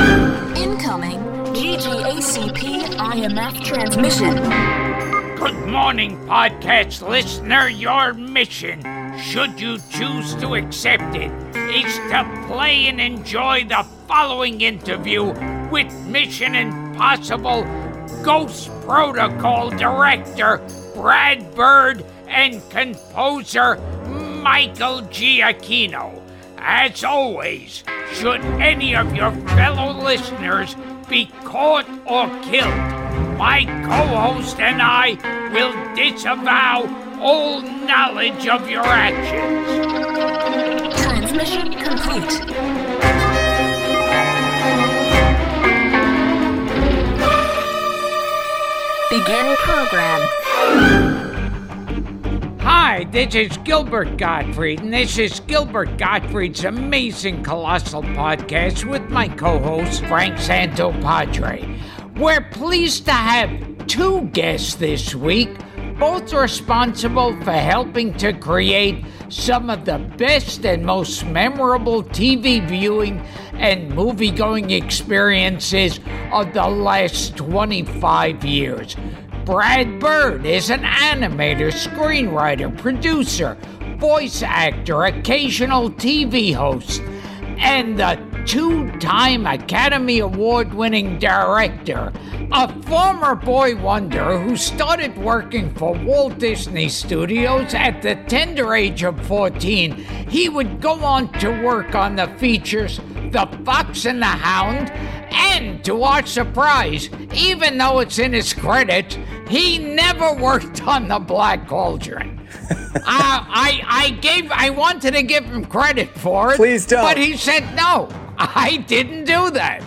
Incoming GGACP IMF transmission. Good morning, podcast listener. Your mission, should you choose to accept it, is to play and enjoy the following interview with Mission Impossible Ghost Protocol director Brad Bird and composer Michael Giacchino. As always, should any of your fellow listeners be caught or killed, my co host and I will disavow all knowledge of your actions. Transmission complete. Begin program. Hi, this is Gilbert Gottfried, and this is Gilbert Gottfried's amazing colossal podcast with my co host, Frank Santopadre. We're pleased to have two guests this week, both responsible for helping to create some of the best and most memorable TV viewing and movie going experiences of the last 25 years. Brad Bird is an animator, screenwriter, producer, voice actor, occasional TV host, and the two time Academy Award winning director. A former boy wonder who started working for Walt Disney Studios at the tender age of 14, he would go on to work on the features The Fox and the Hound, and to our surprise, even though it's in his credits, he never worked on The Black Cauldron. uh, I I gave I wanted to give him credit for it. Please don't. But he said no. I didn't do that.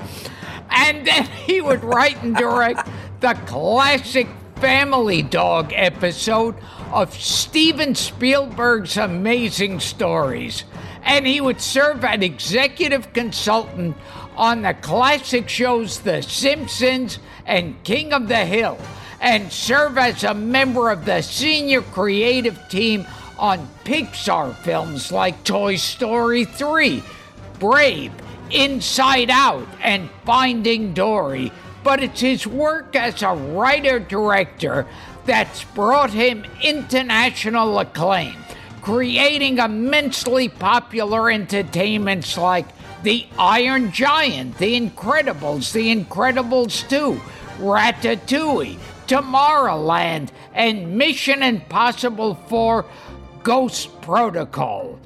And then he would write and direct the classic Family Dog episode of Steven Spielberg's Amazing Stories. And he would serve as executive consultant on the classic shows The Simpsons and King of the Hill, and serve as a member of the senior creative team on Pixar films like Toy Story 3, Brave, Inside Out, and Finding Dory. But it's his work as a writer director that's brought him international acclaim, creating immensely popular entertainments like The Iron Giant, The Incredibles, The Incredibles 2, Ratatouille, Tomorrowland, and Mission Impossible 4 Ghost Protocol.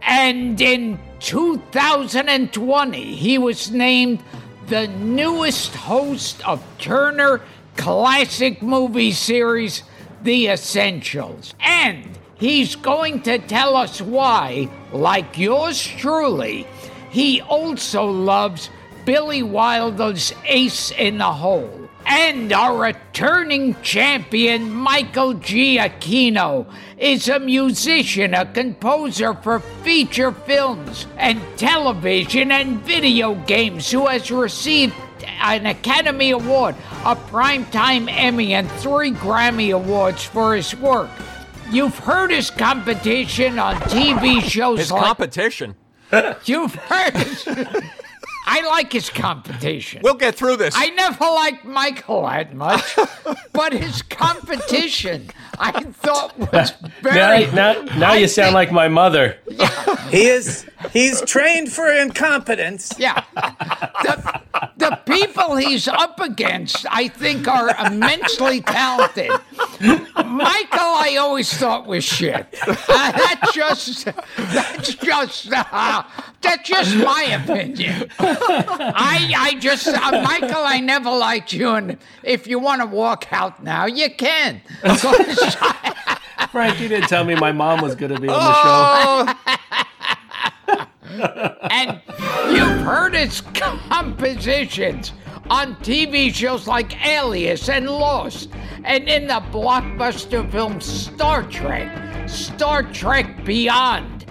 And in 2020, he was named the newest host of Turner classic movie series, The Essentials. And he's going to tell us why, like yours truly, he also loves Billy Wilder's Ace in the Hole. And our returning champion, Michael Giacchino, is a musician, a composer for feature films and television and video games who has received an Academy Award, a Primetime Emmy, and three Grammy Awards for his work. You've heard his competition on TV shows His like competition. You've heard his. I like his competition. We'll get through this. I never liked Michael that much, but his competition I thought was Now, very. now, now you sound like my mother. He is he's trained for incompetence. Yeah. The, the people he's up against, I think, are immensely talented. Michael, I always thought was shit. Uh, that's just, that's just, uh, that's just my opinion. I, I just, uh, Michael, I never liked you, and if you want to walk out now, you can. Frank, you didn't tell me my mom was going to be on the show. And you've heard his compositions on TV shows like Alias and Lost, and in the blockbuster film Star Trek, Star Trek Beyond,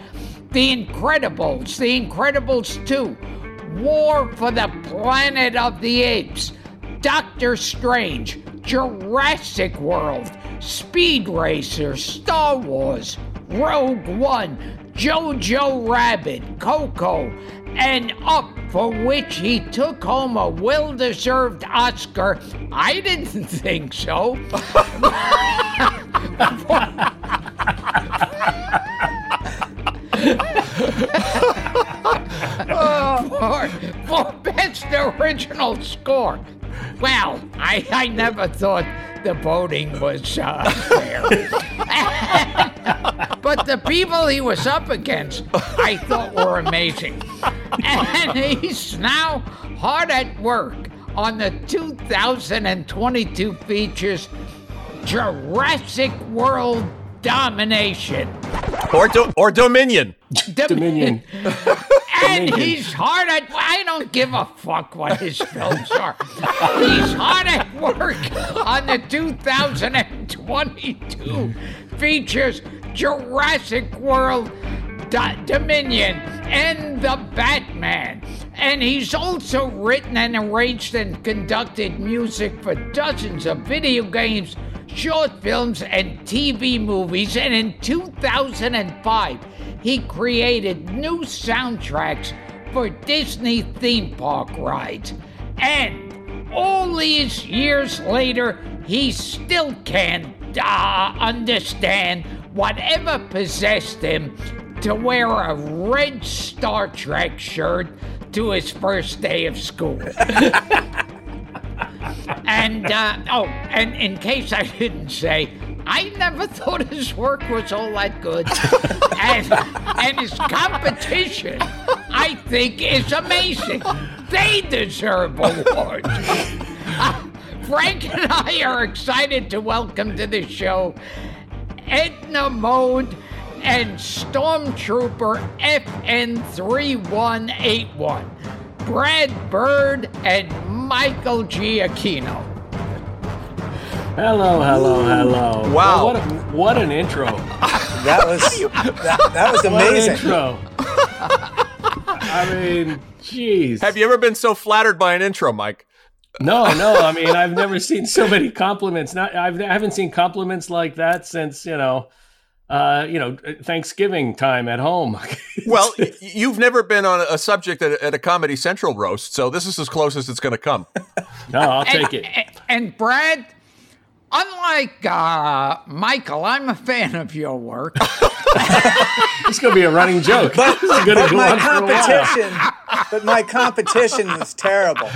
The Incredibles, The Incredibles 2, War for the Planet of the Apes, Doctor Strange, Jurassic World, Speed Racer, Star Wars, Rogue One, Jojo Rabbit, Coco, and Up, for which he took home a well deserved Oscar. I didn't think so. for, for Best Original Score. Well, I, I never thought the voting was uh, fair. but the people he was up against, I thought were amazing. And he's now hard at work on the 2022 features Jurassic World Domination. Or, do, or Dominion. Dominion. And he's hard at. I don't give a fuck what his films are. he's hard at work on the 2022 features Jurassic World Do- Dominion and the Batman. And he's also written and arranged and conducted music for dozens of video games, short films, and TV movies. And in 2005, he created new soundtracks for Disney theme park rides. And all these years later, he still can't uh, understand whatever possessed him to wear a red Star Trek shirt to his first day of school. and, uh, oh, and in case I didn't say, I never thought his work was all that good. and, and his competition, I think, is amazing. They deserve awards. Uh, Frank and I are excited to welcome to the show Edna Mode and Stormtrooper FN3181, Brad Bird and Michael Giacchino. Hello, hello, hello. Wow. What, a, what an intro. That was that, that was What an amazing. intro. I mean, jeez. Have you ever been so flattered by an intro, Mike? No, no. I mean, I've never seen so many compliments. Not, I've, I haven't seen compliments like that since you know, uh, you know, Thanksgiving time at home. Well, you've never been on a subject at a, at a Comedy Central roast, so this is as close as it's going to come. no, I'll And, take it. and- and Brad, unlike uh, Michael, I'm a fan of your work. It's going to be a running joke. But, this is going to go my on for a while. Competition, but my competition was terrible.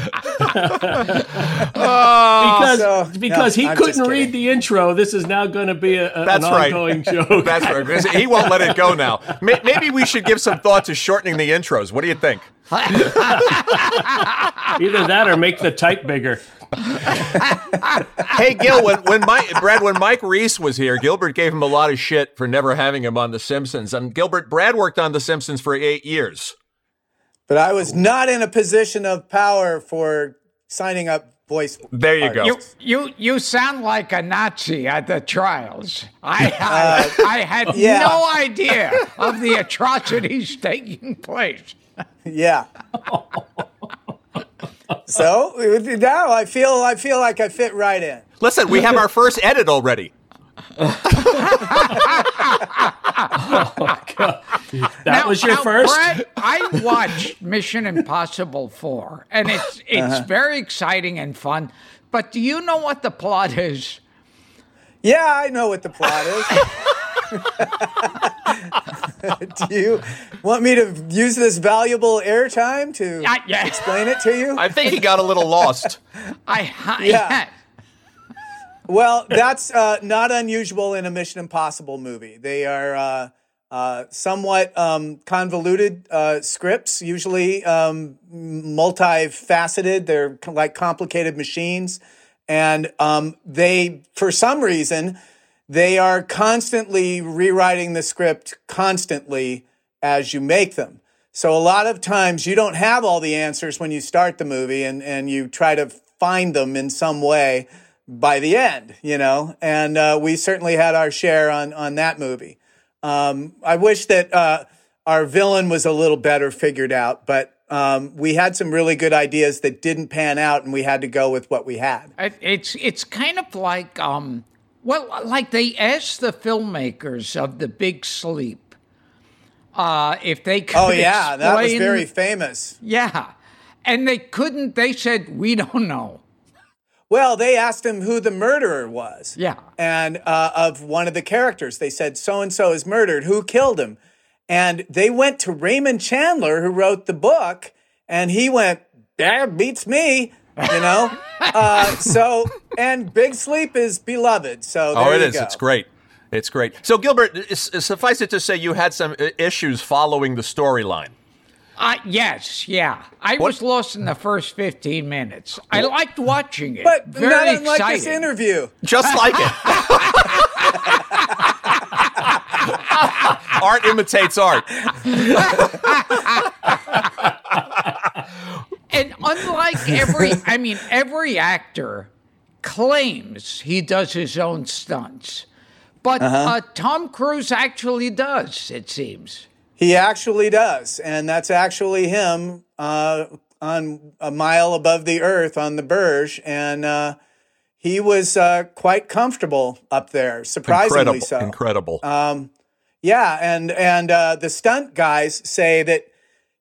Oh. because So, because no, he I'm couldn't read the intro. This is now going to be a, a- That's an right. ongoing joke. That's right. He won't let it go now. Maybe we should give some thought to shortening the intros. What do you think? Either that or make the type bigger. Hey, Gil, when, when Mike, Brad, when Mike Reiss was here, Gilbert gave him a lot of shit for never having him on The Simpsons. And Gilbert, Brad worked on The Simpsons for eight years. But I was not in a position of power for signing up voice. There you go. You, you, you sound like a Nazi at the trials. I, uh, I, I had yeah. no idea of the atrocities taking place. Yeah. so now I feel I feel like I fit right in. Listen, we have our first edit already. Oh, that was your now, first. Brad, I watched Mission Impossible 4, and it's uh-huh. it's very exciting and fun. But do you know what the plot is? Yeah, I know what the plot is. Do you want me to use this valuable airtime to explain it to you? I think he got a little lost. I, I Yeah. Well, that's uh, not unusual in a Mission Impossible movie. They are uh, uh, somewhat um, convoluted uh, scripts, usually um, multifaceted. They're like complicated machines. And um, they, for some reason, they are constantly rewriting the script constantly as you make them. So a lot of times you don't have all the answers when you start the movie and, and you try to find them in some way by the end, you know, and uh, we certainly had our share on, on that movie. Um, I wish that uh, our villain was a little better figured out, but um, we had some really good ideas that didn't pan out, and we had to go with what we had. It's it's kind of like um, well, like they asked the filmmakers of The Big Sleep uh, if they could. Oh yeah, that was very famous. yeah, and they couldn't. They said we don't know. Well, they asked him who the murderer was. Yeah. And uh, of one of the characters, they said so and so is murdered. Who killed him? And they went to Raymond Chandler, who wrote the book, and he went, "That beats me." You know. uh, so, and Big Sleep is beloved. So there Oh, it you is. go. It's great. It's great. So, Gilbert, suffice it to say, you had some uh, issues following the storyline. Uh, yes, yeah. I was lost in the first 15 minutes. I liked watching it. But Very not unlike exciting. this interview. Just like it. art imitates art. And unlike every, I mean, every actor claims he does his own stunts. But Uh-huh. uh Tom Cruise actually does, it seems. He actually does, and that's actually him uh, on a mile above the earth on the Burj, and uh, he was uh, quite comfortable up there, surprisingly Incredible. so. Incredible. Yeah, and and uh, the stunt guys say that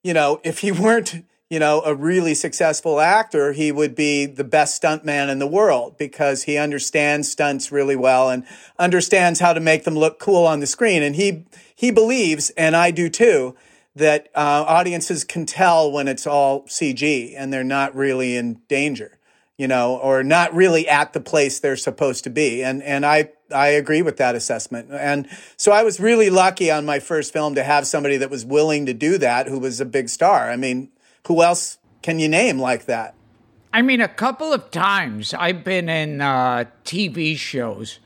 you know if he weren't you know a really successful actor, he would be the best stuntman in the world because he understands stunts really well and understands how to make them look cool on the screen. And he he believes, and I do too, that uh, audiences can tell when it's all CG and they're not really in danger, you know, or not really at the place they're supposed to be. And and I I agree with that assessment. And so I was really lucky on my first film to have somebody that was willing to do that, who was a big star. I mean, who else can you name like that? I mean, a couple of times I've been in uh, TV shows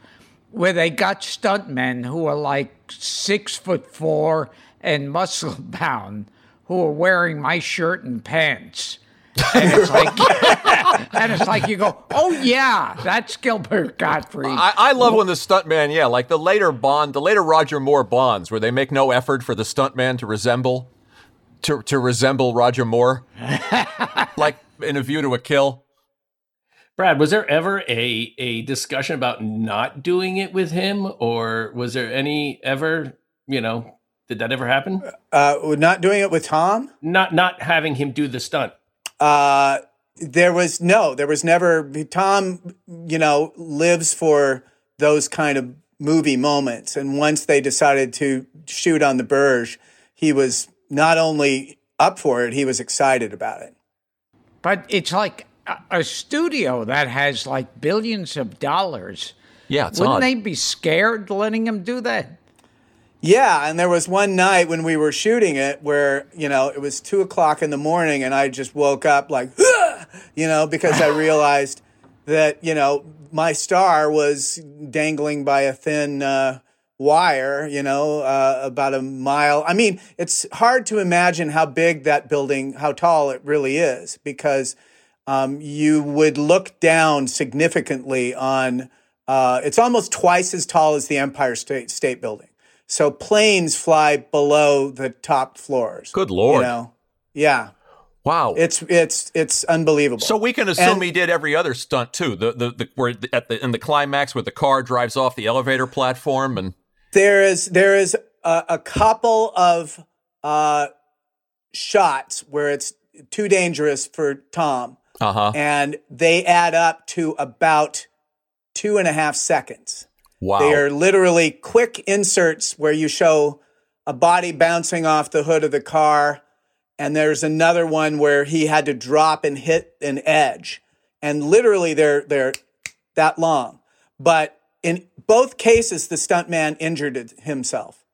where they got stuntmen who are like six foot four and muscle bound who are wearing my shirt and pants. And it's like, and it's like you go, oh yeah, that's Gilbert Gottfried. I, I love when the stuntman, yeah, like the later Bond, the later Roger Moore Bonds, where they make no effort for the stuntman to resemble, to to resemble Roger Moore, like in A View to a Kill. Brad, was there ever a a discussion about not doing it with him, or was there any ever, you know, did that ever happen? Uh, not doing it with Tom. Not not having him do the stunt. Uh, there was no, there was never. Tom, you know, lives for those kind of movie moments, and once they decided to shoot on the Burj, he was not only up for it, he was excited about it. but it's like a, a studio that has like billions of dollars. Yeah, it's Wouldn't odd. they be scared letting him do that? Yeah, and there was one night when we were shooting it where you know it was two o'clock in the morning, and I just woke up like, "Ugh!" you know, because I realized that you know my star was dangling by a thin uh, wire, you know, uh, about a mile. I mean, it's hard to imagine how big that building, how tall it really is, because um, you would look down significantly on. Uh, it's almost twice as tall as the Empire State State Building. So planes fly below the top floors. Good lord! You know, yeah, wow. it's it's it's unbelievable. so we can assume And- he did every other stunt too. The the, the where at the in the climax where the car drives off the elevator platform and there is there is a, a couple of uh, shots where it's too dangerous for Tom, uh huh. and they add up to about two and a half seconds. Wow. They are literally quick inserts where you show a body bouncing off the hood of the car. And there's another one where he had to drop and hit an edge. And literally they're they're that long. But in both cases, the stuntman injured himself.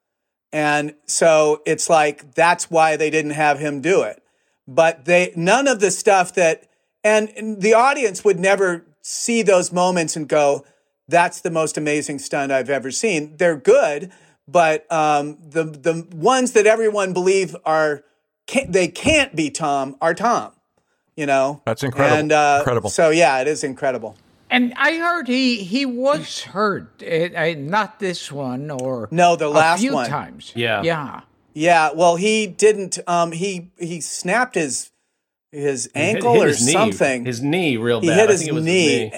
And so it's like that's why they didn't have him do it. But they none of the stuff that and, and the audience would never see those moments and go, that's the most amazing stunt I've ever seen. They're good, but um, the the ones that everyone believe are can't, they can't be Tom are Tom. You know, That's incredible. And uh, Incredible. So yeah, it is incredible. And I heard he he was hurt. Uh, uh, not this one or No, the last a few one. times. Yeah. yeah. Yeah, well, he didn't. Um, he he snapped his his He hit- ankle hit or his knee- something. His knee real bad. he hit I his think it was knee.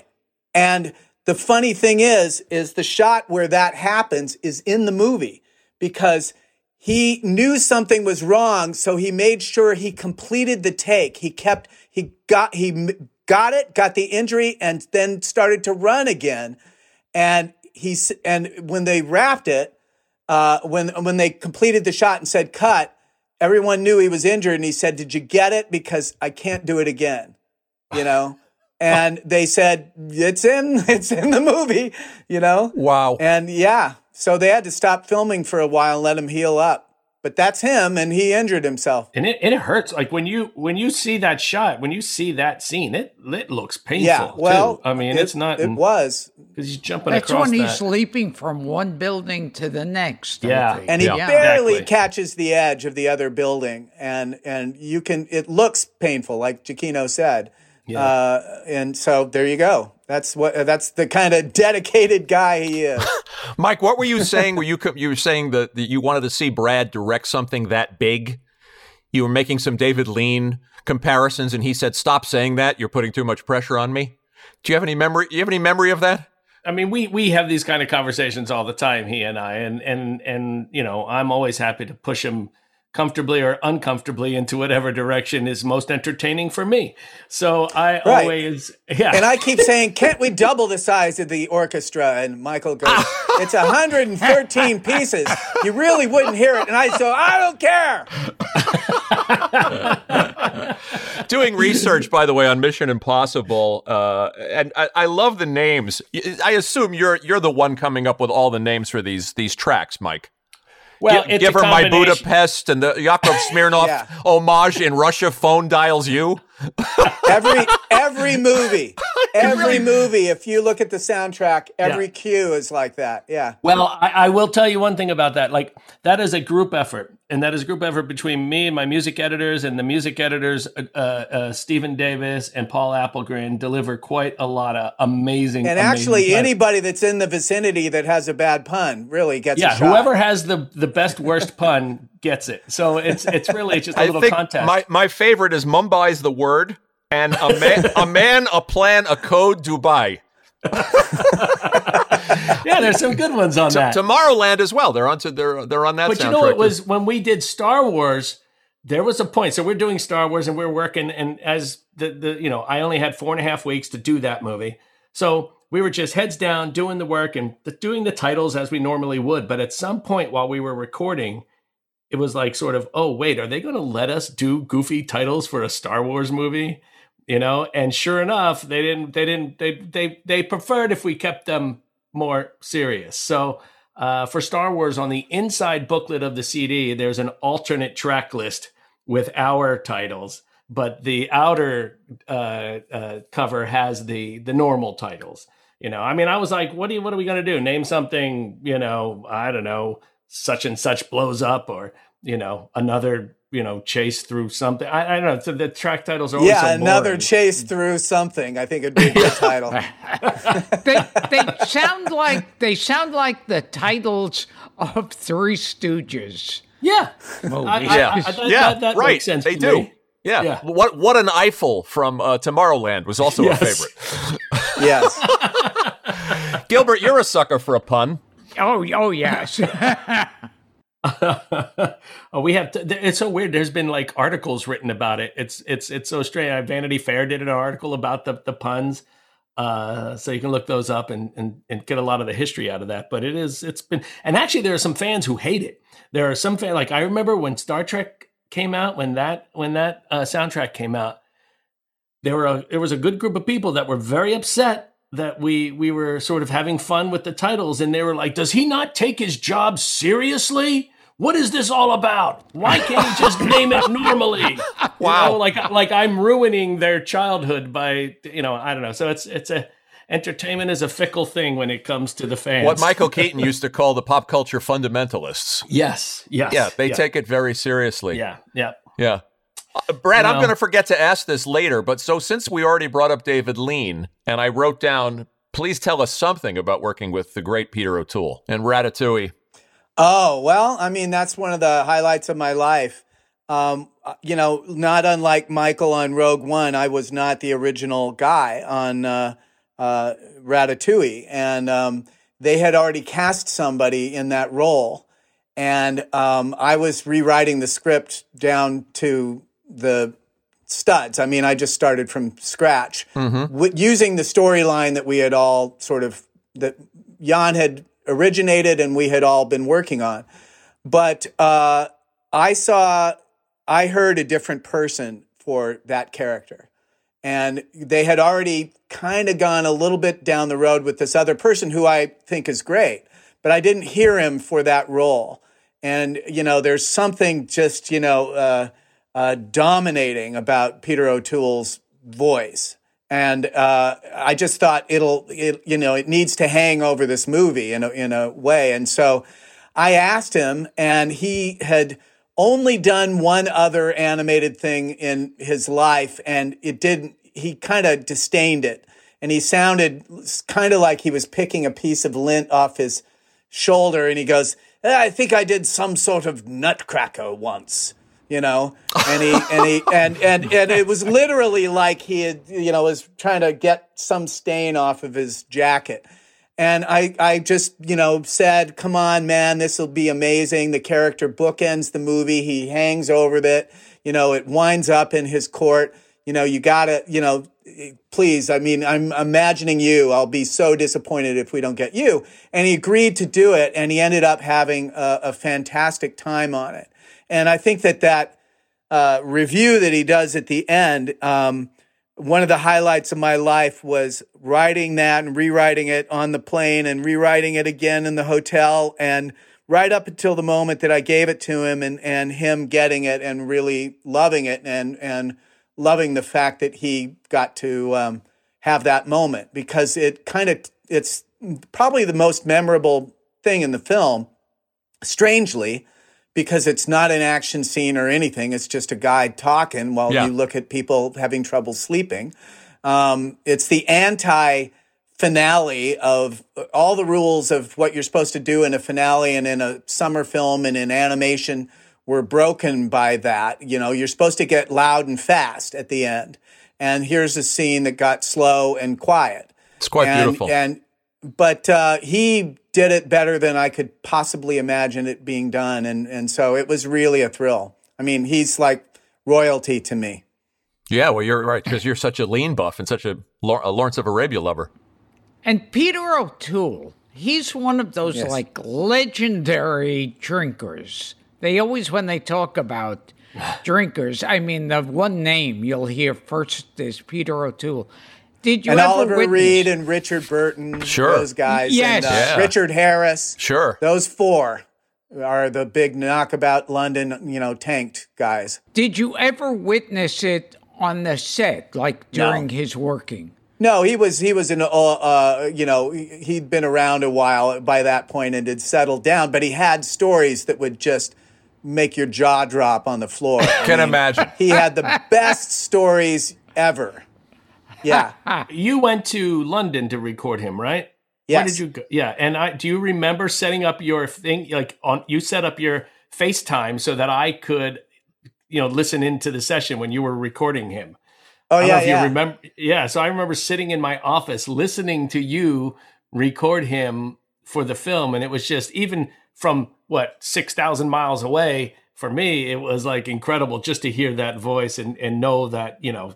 And the funny thing is, is the shot where that happens is in the movie because he knew something was wrong, so he made sure he completed the take. He kept he got he got it, got the injury, and then started to run again. And he and when they wrapped it, uh, when when they completed the shot and said cut, everyone knew he was injured, and he said, "Did you get it? Because I can't do it again." You know. And they said it's in it's in the movie, you know. Wow. And yeah, so they had to stop filming for a while and let him heal up. But that's him, and he injured himself. and it, it hurts. Like when you when you see that shot, when you see that scene, it it looks painful. Yeah, well, too. I mean, it- it's not It was, because he's jumping That's across when he's leaping from one building to the next. Yeah. and he Yeah. barely Exactly. catches the edge of the other building, and and you can. It looks painful, like Giacchino said. Yeah. Uh, and so there you go. That's what. Uh, that's the kind of dedicated guy he is. Mike, what were you saying? Were you you were saying that, that you wanted to see Brad direct something that big? You were making some David Lean comparisons, and he said, "Stop saying that. You're putting too much pressure on me." Do you have any memory? Do you have any memory of that? I mean, we we have these kind of conversations all the time, he and I, and and and you know, I'm always happy to push him comfortably or uncomfortably into whatever direction is most entertaining for me. So I Right. always, yeah, And I keep saying, can't we double the size of the orchestra? And Michael goes, it's 113 pieces. You really wouldn't hear it. And I so I don't care. Doing research, by the way, on Mission Impossible, uh, and I, I love the names. I assume you're you're the one coming up with all the names for these these tracks, Mike. Well, Gi- it's give a her my Budapest and the Yakov Smirnoff Yeah. homage in Russia. Phone dials you. Every every movie, every movie. If you look at the soundtrack, every Yeah. cue is like that. Yeah. Well, I, I will tell you one thing about that. Like that is a group effort, and that is a group effort between me and my music editors, and the music editors, uh, uh, Stephen Davis and Paul Apelgren, deliver quite a lot of amazing. And amazing actually, tracks. anybody that's in the vicinity that has a bad pun really gets yeah, a shot. whoever has the the best worst pun gets it. So it's it's really just a I little think contest. my my favorite is Mumbai's the word, and a man, a man, a plan, a code, Dubai. yeah, there's some good ones on that. Tomorrowland as well. They're onto they're they're on that. but you know, it was when we did Star Wars. There was a point. So we're doing Star Wars, and we're working. And as the the you know, I only had four and a half weeks to do that movie. So we were just heads down doing the work and the, doing the titles as we normally would. But at some point while we were recording, it was like sort of, oh wait, are they going to let us do goofy titles for a Star Wars movie? You know, and sure enough, they didn't. They didn't. They they they preferred if we kept them more serious. So uh, for Star Wars, on the inside booklet of the CD, there's an alternate track list with our titles, but the outer uh, uh, cover has the the normal titles. You know, I mean, I was like, what do you, what are we gonna do? Name something? You know, I don't know, such and such blows up, or you know, another you know chase through something. I, I don't know. So the track titles are always yeah, so another chase through something. I think it'd be a good title. they they sound like they sound like the titles of Three Stooges. yeah, movies. I- I- yeah, I- that- yeah, that- that right. makes sense they to do. me. Yeah. Yeah. What what an Eiffel from uh, Tomorrowland was also Yes. a favorite. yes. Gilbert, you're a sucker for a pun. Oh oh yes. oh, we have. To, it's so weird. There's been like articles written about it. It's it's it's so strange. Uh, Vanity Fair did an article about the the puns, uh, so you can look those up and, and and get a lot of the history out of that. But it is it's been and actually there are some fans who hate it. There are some fans like I remember when Star Trek came out when that when that uh, soundtrack came out. There were a, there was a good group of people that were very upset that we we were sort of having fun with the titles and they were like does he not take his job seriously what is this all about why can't he just name it normally Wow. You know, like like i'm ruining their childhood by you know i don't know so it's it's a entertainment is a fickle thing when it comes to the fans What Michael Keaton used to call the pop culture fundamentalists. yes yes Yeah, they yeah, take it very seriously. yeah yeah Yeah. Brad, I'm going to forget to ask this later, but so since we already brought up David Lean, and I wrote down, please tell us something about working with the great Peter O'Toole and Ratatouille. Oh, well, I mean, that's one of the highlights of my life. Um, uh, you know, not unlike Michael on Rogue One, I was not the original guy on uh, uh, Ratatouille. And um, they had already cast somebody in that role. And um, I was rewriting the script down to the studs. I mean, I just started from scratch w- using the storyline that we had all sort of, that Jan had originated and we had all been working on. But uh, I saw, I heard a different person for that character. And they had already kind of gone a little bit down the road with this other person who I think is great, but I didn't hear him for that role. And, you know, there's something just, you know, uh, uh, dominating about Peter O'Toole's voice. And uh, I just thought it'll, it, you know, it needs to hang over this movie in a, in a way. And so I asked him, and he had only done one other animated thing in his life, and it didn't, he kind of disdained it. And he sounded kind of like he was picking a piece of lint off his shoulder, and he goes, "Eh, I think I did some sort of nutcracker once you know? And he and he and and and it was literally like he had you know was trying to get some stain off of his jacket. And i i just you know said come on man this will be amazing. The character bookends the movie. He hangs over it. You know it winds up in his court. You know you gotta you know please i mean i'm imagining you. I'll be so disappointed if we don't get you. And he agreed to do it and he ended up having a, a fantastic time on it and I think that that uh, review that he does at the end, um, one of the highlights of my life was writing that and rewriting it on the plane and rewriting it again in the hotel and right up until the moment that I gave it to him and, and him getting it and really loving it and, and loving the fact that he got to um, have that moment because it kind of, it's probably the most memorable thing in the film, strangely because it's not an action scene or anything. It's just a guy talking while Yeah. you look at people having trouble sleeping. Um, it's the anti finale of all the rules of what you're supposed to do in a finale and in a summer film and in animation were broken by that. You know, you're supposed to get loud and fast at the end. And here's a scene that got slow and quiet. It's quite and, beautiful. And but uh, he did it better than I could possibly imagine it being done, and and so it was really a thrill. I mean, he's like royalty to me. yeah, well, you're right because you're such a lean buff and such a, Lau- a Lawrence of Arabia lover. And Peter O'Toole, he's one of those Yes. like legendary drinkers. They always, when they talk about drinkers, I mean, the one name you'll hear first is Peter O'Toole. Did you and ever Oliver witness- Reed and Richard Burton, Sure. those guys, Yes. and uh, Yeah. Richard Harris, Sure. those four are the big knockabout London, you know, tanked guys. Did you ever witness it on the set, like during his working? No, he was he was in uh, uh you know he- he'd been around a while by that point and had settled down, but he had stories that would just make your jaw drop on the floor. I Can mean, imagine. He had the best stories ever. Yeah. You went to London to record him, right? Yes. Where did you go? Yeah, and I do you remember setting up your thing like on you set up your FaceTime so that I could you know listen into the session when you were recording him. Oh yeah, yeah. you remember yeah, so I remember sitting in my office listening to you record him for the film and it was just even from what 6,000 miles away for me it was like incredible just to hear that voice and and know that, you know,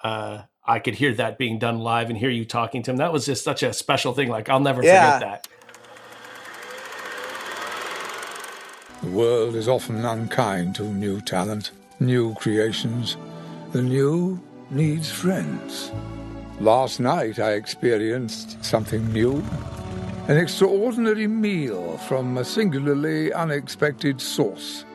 uh I could hear that being done live and hear you talking to him. That was just such a special thing. Like I'll never Yeah. forget that. The world is often unkind to new talent, new creations. The new needs friends. Last night I experienced something new. An extraordinary meal from a singularly unexpected source.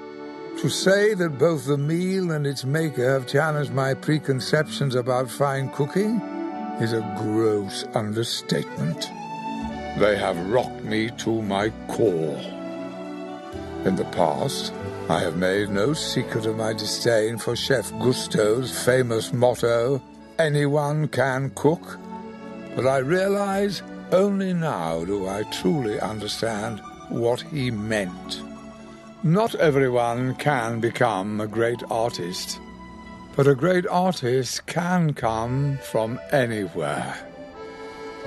To say that both the meal and its maker have challenged my preconceptions about fine cooking is a gross understatement. They have rocked me to my core. In the past, I have made no secret of my disdain for Chef Gusteau's famous motto, anyone can cook. But I realize only now do I truly understand what he meant. Not everyone can become a great artist, but a great artist can come from anywhere.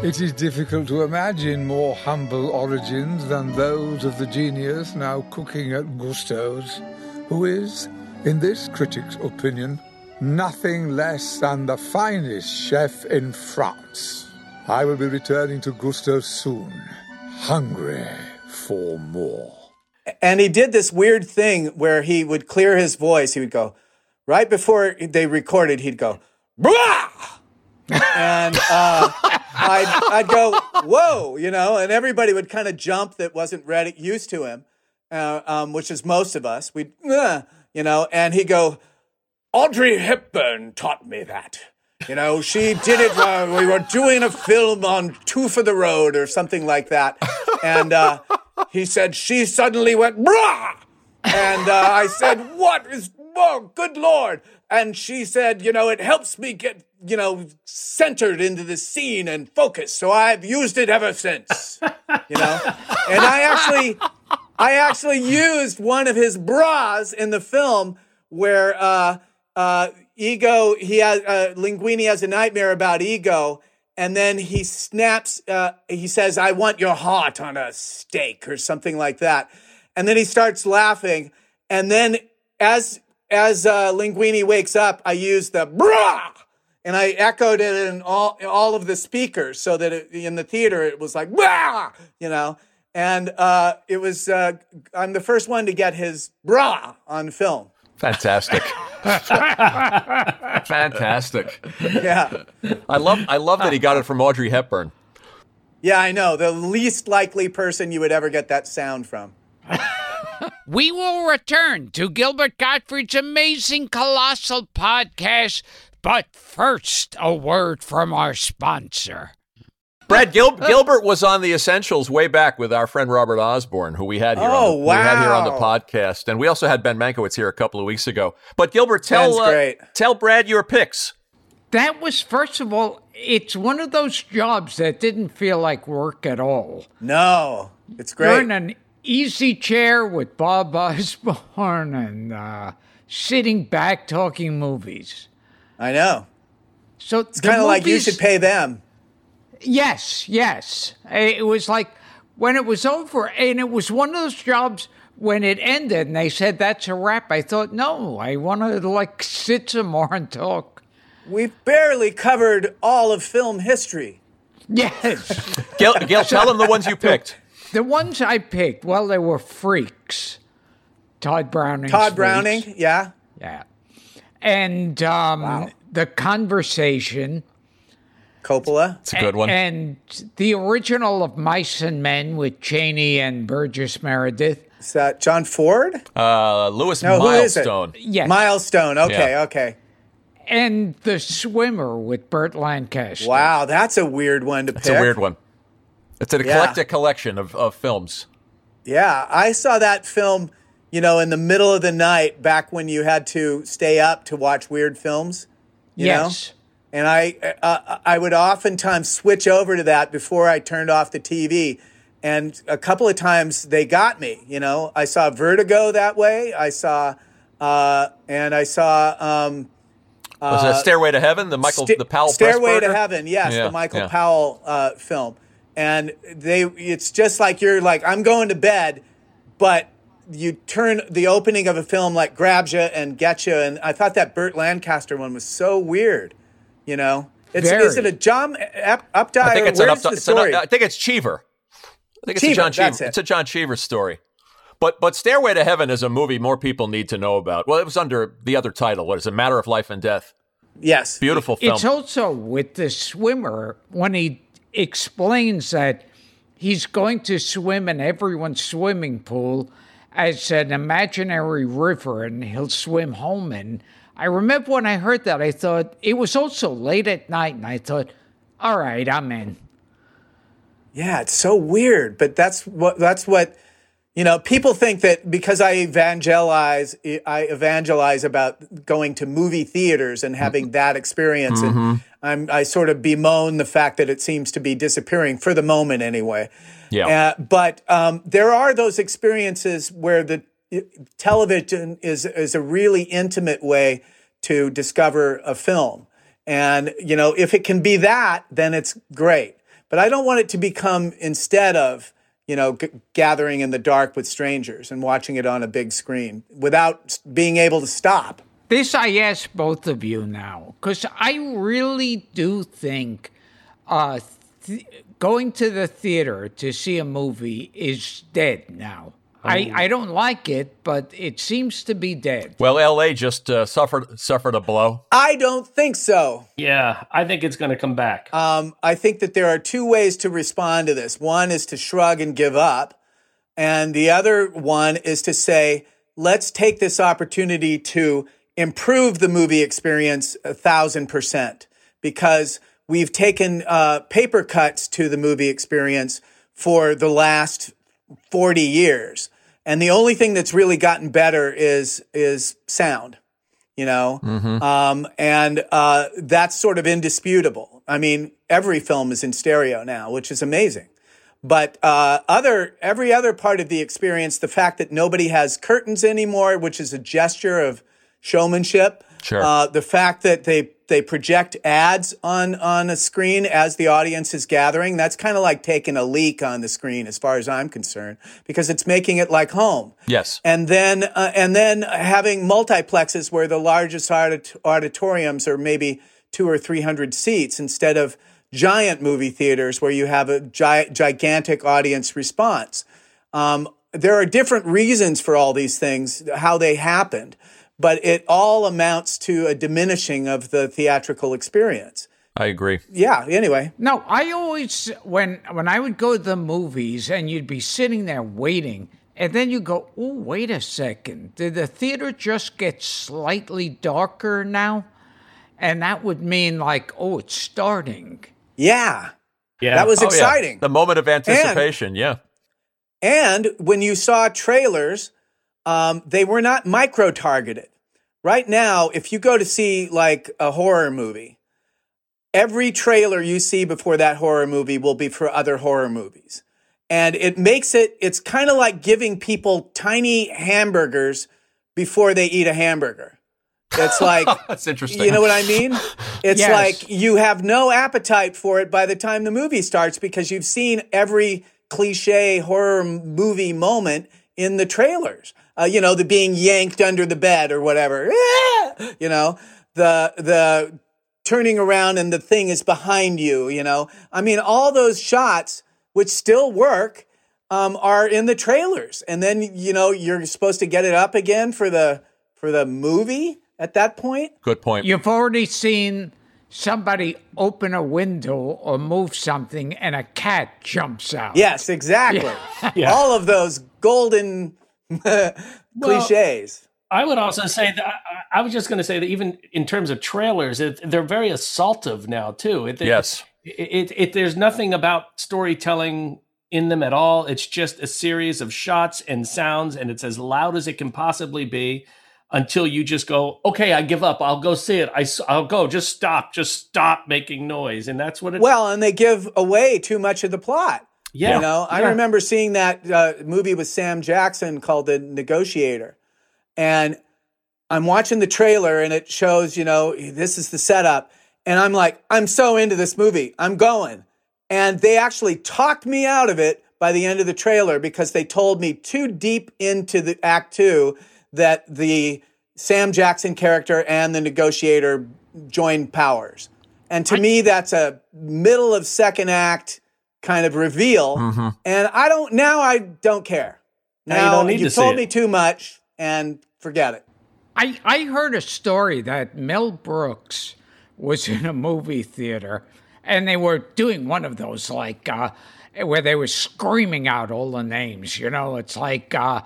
It is difficult to imagine more humble origins than those of the genius now cooking at Gusteau's, who is, in this critic's opinion, nothing less than the finest chef in France. I will be returning to Gusteau's soon, hungry for more. And he did this weird thing where he would clear his voice. He would go, right before they recorded, he'd go, Brah! and uh, I'd, I'd go, whoa, you know, and everybody would kind of jump that wasn't ready, used to him, uh, um, which is most of us. We'd, uh, you know, and he'd go, Audrey Hepburn taught me that. You know, she did it while we were doing a film on Two for the Road or something like that. And uh, he said, she suddenly went, brah! And uh, I said, what is, oh, good Lord. And she said, you know, it helps me get, you know, centered into the scene and focus. So I've used it ever since, you know. And I actually, I actually used one of his bras in the film where uh, uh, Ego, he has, uh, Linguini has a nightmare about Ego. And then he snaps, uh, he says, I want your heart on a steak or something like that. And then he starts laughing. And then as as uh, Linguini wakes up, I use the brah, and I echoed it in all all of the speakers, so that it, in the theater it was like brah, you know. And uh, it was uh, I'm the first one to get his brah on film. Fantastic. Fantastic. Yeah, I love I love that he got it from Audrey Hepburn. yeah, I know the least likely person you would ever get that sound from. We will return to Gilbert Gottfried's amazing colossal podcast, but first, a word from our sponsor. Brad Gil- Gilbert was on the Essentials way back with our friend Robert Osborne, who we had here. Oh, on the, We had here on the podcast, and we also had Ben Mankiewicz here a couple of weeks ago. But Gilbert, tell uh, tell Brad your picks. That was, first of all, it's one of those jobs that didn't feel like work at all. No, it's great. You're in an easy chair with Bob Osborne and uh, sitting back talking movies. I know. So It's kind of like you should pay them. Yes, yes. It was like when it was over, and it was one of those jobs when it ended, and they said that's a wrap. I thought, no, I want to like sit some more and talk. We've barely covered all of film history. Yes, Gil, Gil tell them the ones you picked. the ones I picked, well, they were freaks. Tod Browning. Tod Browning, yeah. yeah, and um, the conversation. Coppola. It's a good one. And the original of Mice and Men with Chaney and Burgess Meredith. Is that John Ford? Uh, Lewis No, who is it? Milestone. Yes. Milestone. Okay, Yeah. okay. and The Swimmer with Burt Lancaster. Wow, that's a weird one to It's pick. a weird one. It's an Yeah. eclectic collection of, of films. Yeah, I saw that film, you know, in the middle of the night back when you had to stay up to watch weird films. You Yes. Know? And I, uh, I would oftentimes switch over to that before I turned off the TV. And a couple of times they got me. You know, I saw Vertigo that way. I saw, uh, and I saw um, Was it Stairway to Heaven? The Michael, the Powell Stairway to Heaven, yes, Yeah, the Michael yeah. Powell uh, film. And they, it's just like you're like, I'm going to bed, but you turn the opening of a film like grabs you and gets you. And I thought that Burt Lancaster one was so weird. You know, it's Very. is it a John Up- Updike? I think it's an Where's the it's an, story? I think it's Cheever. I think it's a Cheever, John Cheever. that's it. It's a John Cheever story. But but Stairway to Heaven is a movie more people need to know about. Well, it was under the other title. What is it? Matter of Life and Death. yes, Beautiful film. It's also with the swimmer when he explains that he's going to swim in everyone's swimming pool as an imaginary river and he'll swim home in. I remember when I heard that, I thought it was also late at night, and I thought, all right, I'm in. Yeah, it's so weird, but that's what that's what You know, people think that because I evangelize, I evangelize about going to movie theaters and having that experience, and I'm, I sort of bemoan the fact that it seems to be disappearing for the moment, anyway. Yeah. Uh, but um, there are those experiences where the television is is a really intimate way to discover a film, and you know, if it can be that, then it's great. But I don't want it to become instead of you know, g- gathering in the dark with strangers and watching it on a big screen without being able to stop. This I ask both of you now, because I really do think uh, th- going to the theater to see a movie is dead now. I, I don't like it, but it seems to be dead. Well, L.A. just uh, suffered suffered a blow. I don't think so. Yeah, I think it's going to come back. Um, I think that there are two ways to respond to this. One is to shrug and give up, and the other one is to say, let's take this opportunity to improve the movie experience a thousand percent because we've taken uh, paper cuts to the movie experience for the last 40 years. And the only thing that's really gotten better is is sound, you know, um, and uh, that's sort of indisputable. I mean, every film is in stereo now, which is amazing. But uh, other every other part of the experience, the fact that nobody has curtains anymore, which is a gesture of showmanship. Sure. Uh, the fact that they they project ads on on a screen as the audience is gathering, that's kind of like taking a leak on the screen, as far as I'm concerned, because it's making it like home Yes. and then uh, and then having multiplexes where the largest audit- auditoriums are maybe two or three hundred seats instead of giant movie theaters where you have a gi- gigantic audience response. Um, there are different reasons for all these things, how they happened, but it all amounts to a diminishing of the theatrical experience. I agree. Yeah. Anyway, No, I always when when I would go to the movies and you'd be sitting there waiting, and then you go, "Oh, wait a second! Did the theater just get slightly darker now?" And that would mean like, "Oh, it's starting." yeah, yeah, that was Oh, yeah. exciting. The moment of anticipation. yeah. And when you saw trailers, um, they were not micro targeted. Right now, if you go to see like a horror movie, every trailer you see before that horror movie will be for other horror movies. And it makes it, it's kind of like giving people tiny hamburgers before they eat a hamburger. It's like, That's interesting. you know what I mean? It's Yes. like you have no appetite for it by the time the movie starts because you've seen every cliche horror movie moment in the trailers. Uh, you know, the being yanked under the bed or whatever. Ah! You know, the the turning around and the thing is behind you. You know, I mean, all those shots which still work um, are in the trailers, and then you know you're supposed to get it up again for the for the movie at that point. Good point. You've already seen somebody open a window or move something, and a cat jumps out. Yes, exactly. All of those golden cliches. I would also say that I, I was just going to say that even in terms of trailers, it, they're very assaultive now too. It, Yes. It, it, it, there's nothing about storytelling in them at all. It's just a series of shots and sounds, and it's as loud as it can possibly be until you just go, okay, I give up. I'll go see it. I, will go. Just stop. Just stop making noise. And that's what it. Well, and they give away too much of the plot. Yeah. You know, I remember seeing that uh, movie with Sam Jackson called The Negotiator. And I'm watching the trailer and it shows, you know, this is the setup. And I'm like, I'm so into this movie. I'm going. And they actually talked me out of it by the end of the trailer because they told me too deep into the act two that the Sam Jackson character and the negotiator joined powers. And to me, that's a middle of second act kind of reveal. And I don't, now I don't care. Now you don't need you to see told it. me too much and forget it. I, I heard a story that Mel Brooks was in a movie theater and they were doing one of those like uh, where they were screaming out all the names. You know, it's like uh,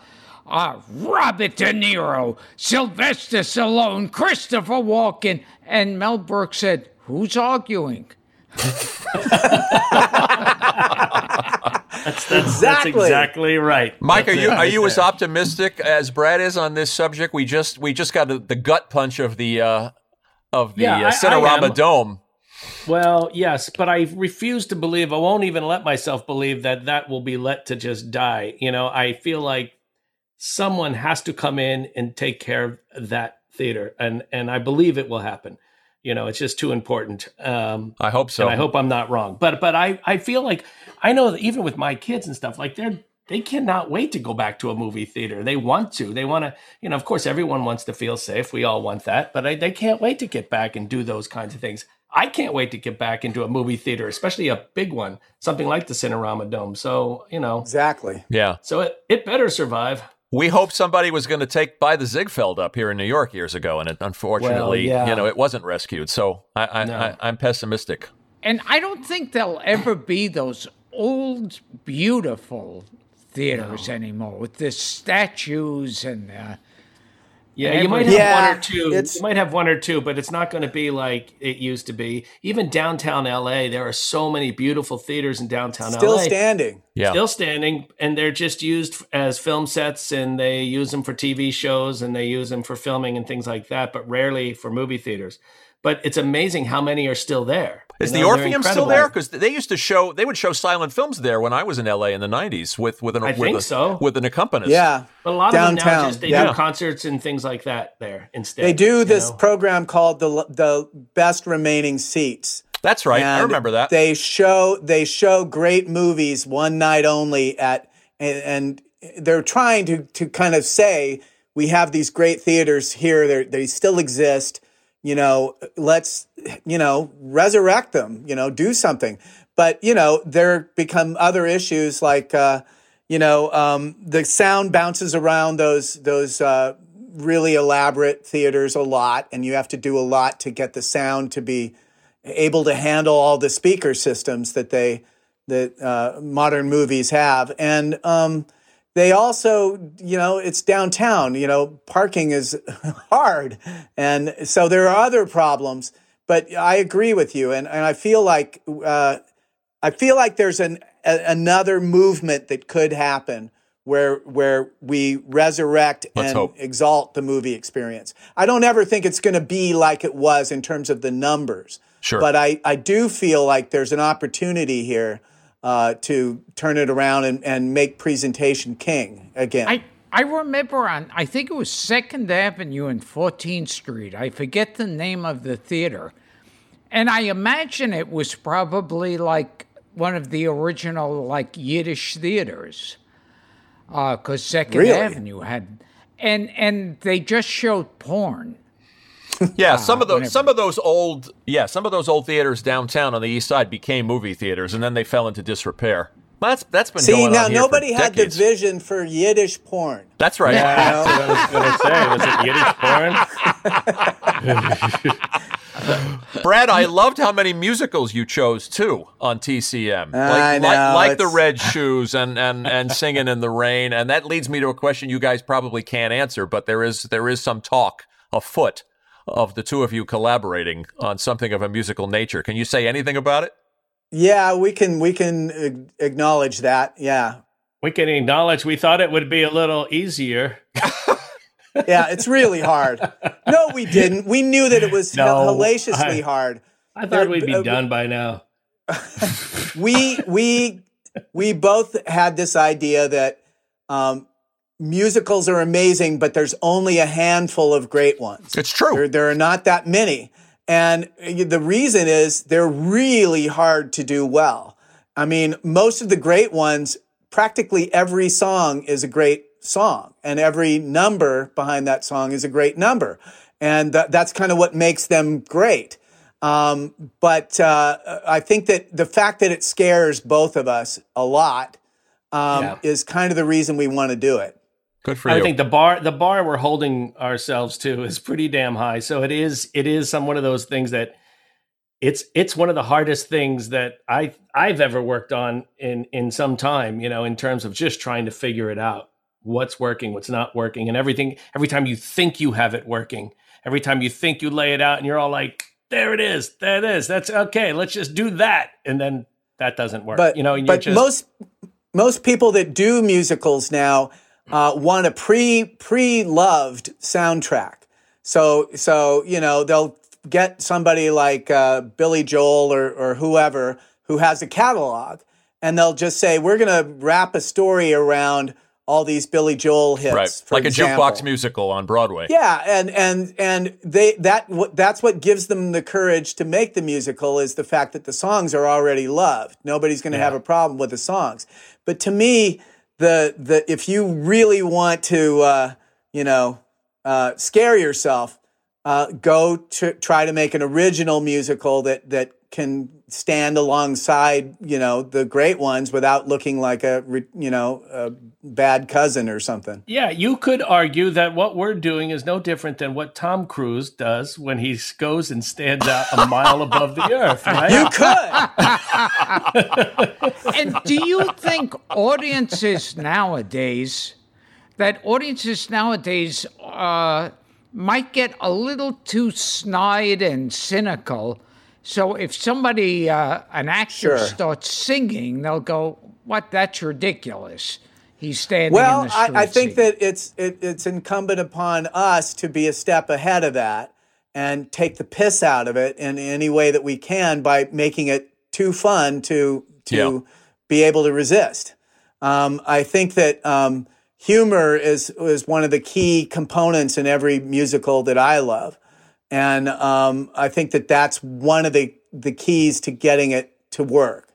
uh, Robert De Niro, Sylvester Stallone, Christopher Walken. And Mel Brooks said, Who's arguing? That's, that's, that's Exactly. exactly right. Mike, are you it are right you as optimistic as Brad is on this subject? We just we just got the, the gut punch of the uh, of the Yeah, uh, I- I Cinerama. Dome. Well, yes, but I refuse to believe. I won't even let myself believe that that will be let to just die. You know, I feel like someone has to come in and take care of that theater, and and I believe it will happen. You know, it's just too important. Um, I hope so. and I hope I'm not wrong. But but I I feel like I know that even with my kids and stuff, like they're they cannot wait to go back to a movie theater. They want to. They want to. You know, of course, everyone wants to feel safe. We all want that, but I, they can't wait to get back and do those kinds of things. I can't wait to get back into a movie theater, especially a big one, something like the Cinerama Dome. So you know, Exactly. yeah, so it, it better survive. We hoped somebody was going to take by the Ziegfeld up here in New York years ago, and it, unfortunately, Well, yeah. you know, it wasn't rescued. So I, I, No. I I'm pessimistic. And I don't think there'll ever be those old, beautiful theaters anymore with the statues and uh, Yeah, you might have Yeah, one or two. it's- You might have one or two, but it's not going to be like it used to be. Even downtown LA, there are so many beautiful theaters in downtown Still LA. Still standing. Yeah, Still standing, and they're just used as film sets, and they use them for TV shows, and they use them for filming and things like that, but rarely for movie theaters. But it's amazing how many are still there. Is You the know, they're Orpheum still there? Because they used to show they would show silent films there when I was in LA in the '90s with with an I with, think a- so. with an accompanist. Yeah. But a lot of them now Downtown, just they yeah. do concerts and things like that there instead. They do this know? program called the the best remaining seats. that's right. I remember that. They show they show great movies one night only at and, and they're trying to to kind of say we have these great theaters here they they still exist you know let's you know resurrect them you know do something. But you know there become other issues like uh you know um the sound bounces around those those uh really elaborate theaters a lot and you have to do a lot to get the sound to be able to handle all the speaker systems that they that uh, modern movies have. And um, they also you know it's downtown you know parking is hard and so there are other problems but i agree with you and, and i feel like uh, i feel like there's an a, another movement that could happen where where we resurrect Let's and hope. exalt the movie experience i don't ever think it's going to be like it was in terms of the numbers Sure. but I, I do feel like there's an opportunity here uh, to turn it around and, and make presentation king again. I I remember on I think it was Second Avenue and 14th Street. I forget the name of the theater, and I imagine it was probably like one of the original like Yiddish theaters, because Second Really? Avenue had, and and they just showed porn. Yeah, ah, some of those whatever. some of those old yeah, some of those old theaters downtown on the east side became movie theaters and then they fell into disrepair. Well, that's that's been See, going now on here nobody for had the vision for Yiddish porn. That's right. That's what I was going to say. Was it Yiddish porn? Brad, I loved how many musicals you chose too on TCM. Like, I know, like, like the Red Shoes and, and, and Singing in the Rain, and that leads me to a question you guys probably can't answer, but there is there is some talk afoot of the two of you collaborating on something of a musical nature. Can you say anything about it? Yeah, we can we can acknowledge that. Yeah, We can acknowledge we thought it would be a little easier. yeah, it's really hard. No, we didn't. We knew that it was No, hellaciously I- hard. I thought There- we'd be uh, done by now. we we we both had this idea that um, musicals are amazing, but there's only a handful of great ones. It's true. There, there are not that many. And the reason is they're really hard to do well. I mean, most of the great ones, practically every song is a great song, and every number behind that song is a great number. And that, that's kind of what makes them great. Um, but uh, I think that the fact that it scares both of us a lot um, Yeah. is kind of the reason we want to do it. Good for I you. think the bar the bar we're holding ourselves to is pretty damn high. So it is it is some one of those things that it's it's one of the hardest things that I I've ever worked on in in some time, you know, in terms of just trying to figure it out. What's working, what's not working, and everything every time you think you have it working, every time you think you lay it out and you're all like, there it is, there it is. That's okay, let's just do that. And then that doesn't work. But you know, and but you're just most most people that do musicals now uh, want a pre pre loved soundtrack. So so you know they'll get somebody like uh, Billy Joel or or whoever who has a catalog, and they'll just say we're going to wrap a story around all these Billy Joel hits, right? for Like a jukebox musical on Broadway. Yeah, and and and they that that's what gives them the courage to make the musical is the fact that the songs are already loved. Nobody's going to have a problem with the songs. But to me, the the if you really want to, uh, you know, uh, scare yourself, uh, go to try to make an original musical that that can stand alongside you know the great ones without looking like a you know a bad cousin or something. Yeah, you could argue that what we're doing is no different than what Tom Cruise does when he goes and stands out a mile above the earth, right? You could. and do you think audiences nowadays that audiences nowadays uh, might get a little too snide and cynical so if somebody uh, an actor Sure. starts singing they'll go what that's ridiculous he's standing in Well, the I, street I think singing." that it's it, it's incumbent upon us to be a step ahead of that and take the piss out of it in any way that we can by making it too fun to to Yeah. be able to resist. Um, I think that um, humor is is one of the key components in every musical that I love, and um, I think that that's one of the the keys to getting it to work.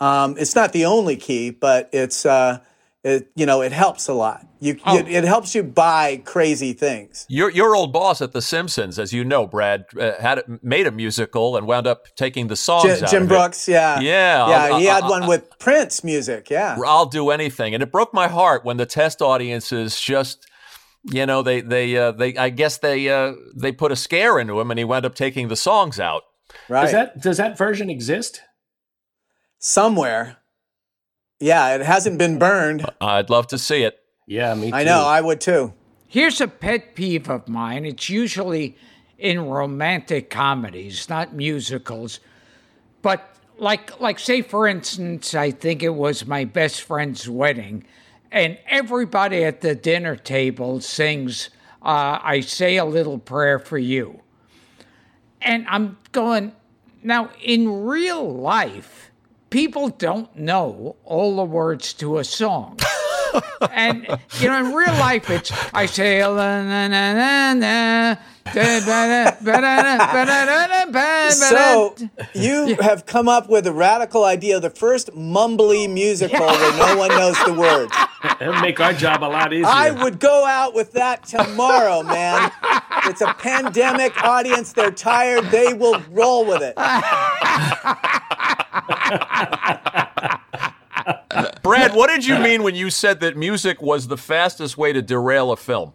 Um, it's not the only key, but it's uh, it, you know it helps a lot. You Oh. it, it helps you buy crazy things. Your your old boss at The Simpsons, as you know, Brad, uh, had made a musical and wound up taking the songs Jim, out Jim of it. Brooks, yeah, Yeah, yeah. I'll- he had I'll- one with Prince music, yeah. I'll do anything, and it broke my heart when the test audiences just, you know, they they uh, they I guess they uh, they put a scare into him, and he wound up taking the songs out. Right, Does that does that version exist? somewhere. Yeah, it hasn't been burned. I'd love to see it. Yeah, me too. I know, I would too. Here's a pet peeve of mine. It's usually in romantic comedies, not musicals. But like like say for instance, I think it was my best friend's wedding, and everybody at the dinner table sings uh, I say a little prayer for you. And I'm going, now in real life, people don't know all the words to a song. and you know, in real life, it's I say oh, na na na na So you have come up with a radical idea, the first mumbly musical where no one knows the words. It'll make our job a lot easier. I would go out with that tomorrow, man. It's a pandemic audience. They're tired. They will roll with it. Brad, what did you mean when you said that music was the fastest way to derail a film?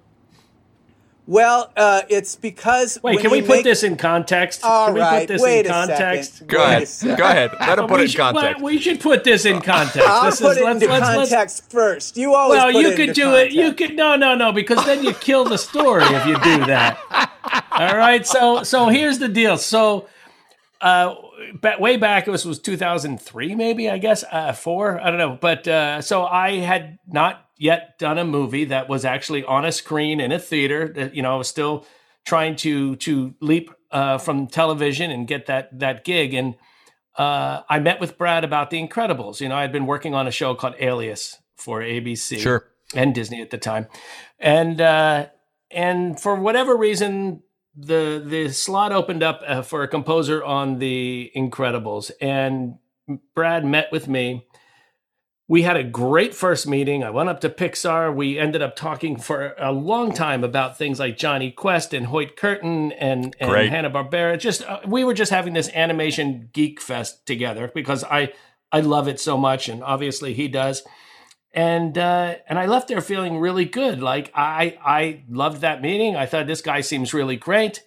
Well, uh, it's because. Wait, can we you put make- this in context? All can we right, put this wait in a context? second. Go ahead. Go ahead. Let him put we it in should, context. we should put this in context. I'll This put is- it let's- into let's- let's- context first. You always Well, put you it could into do it. You could no, no, no, because then you kill the story if you do that. All right. So, so here's the deal. So, uh, ba- way back, it was was 2003, maybe I guess uh, four. I don't know. But uh, so I had not yet done a movie that was actually on a screen in a theater. That you know, I was still trying to to leap uh, from television and get that that gig and uh, I met with Brad about The Incredibles. You know, I'd been working on a show called Alias for ABC, Sure. and Disney at the time, and uh, and for whatever reason, the the slot opened up uh, for a composer on The Incredibles, and Brad met with me. We had a great first meeting. I went up to Pixar. We ended up talking for a long time about things like Jonny Quest and Hoyt Curtin and, and Hanna Barbera. Just uh, we were just having this animation geek fest together because I I love it so much, and obviously he does. And uh, and I left there feeling really good. Like I I loved that meeting. I thought this guy seems really great.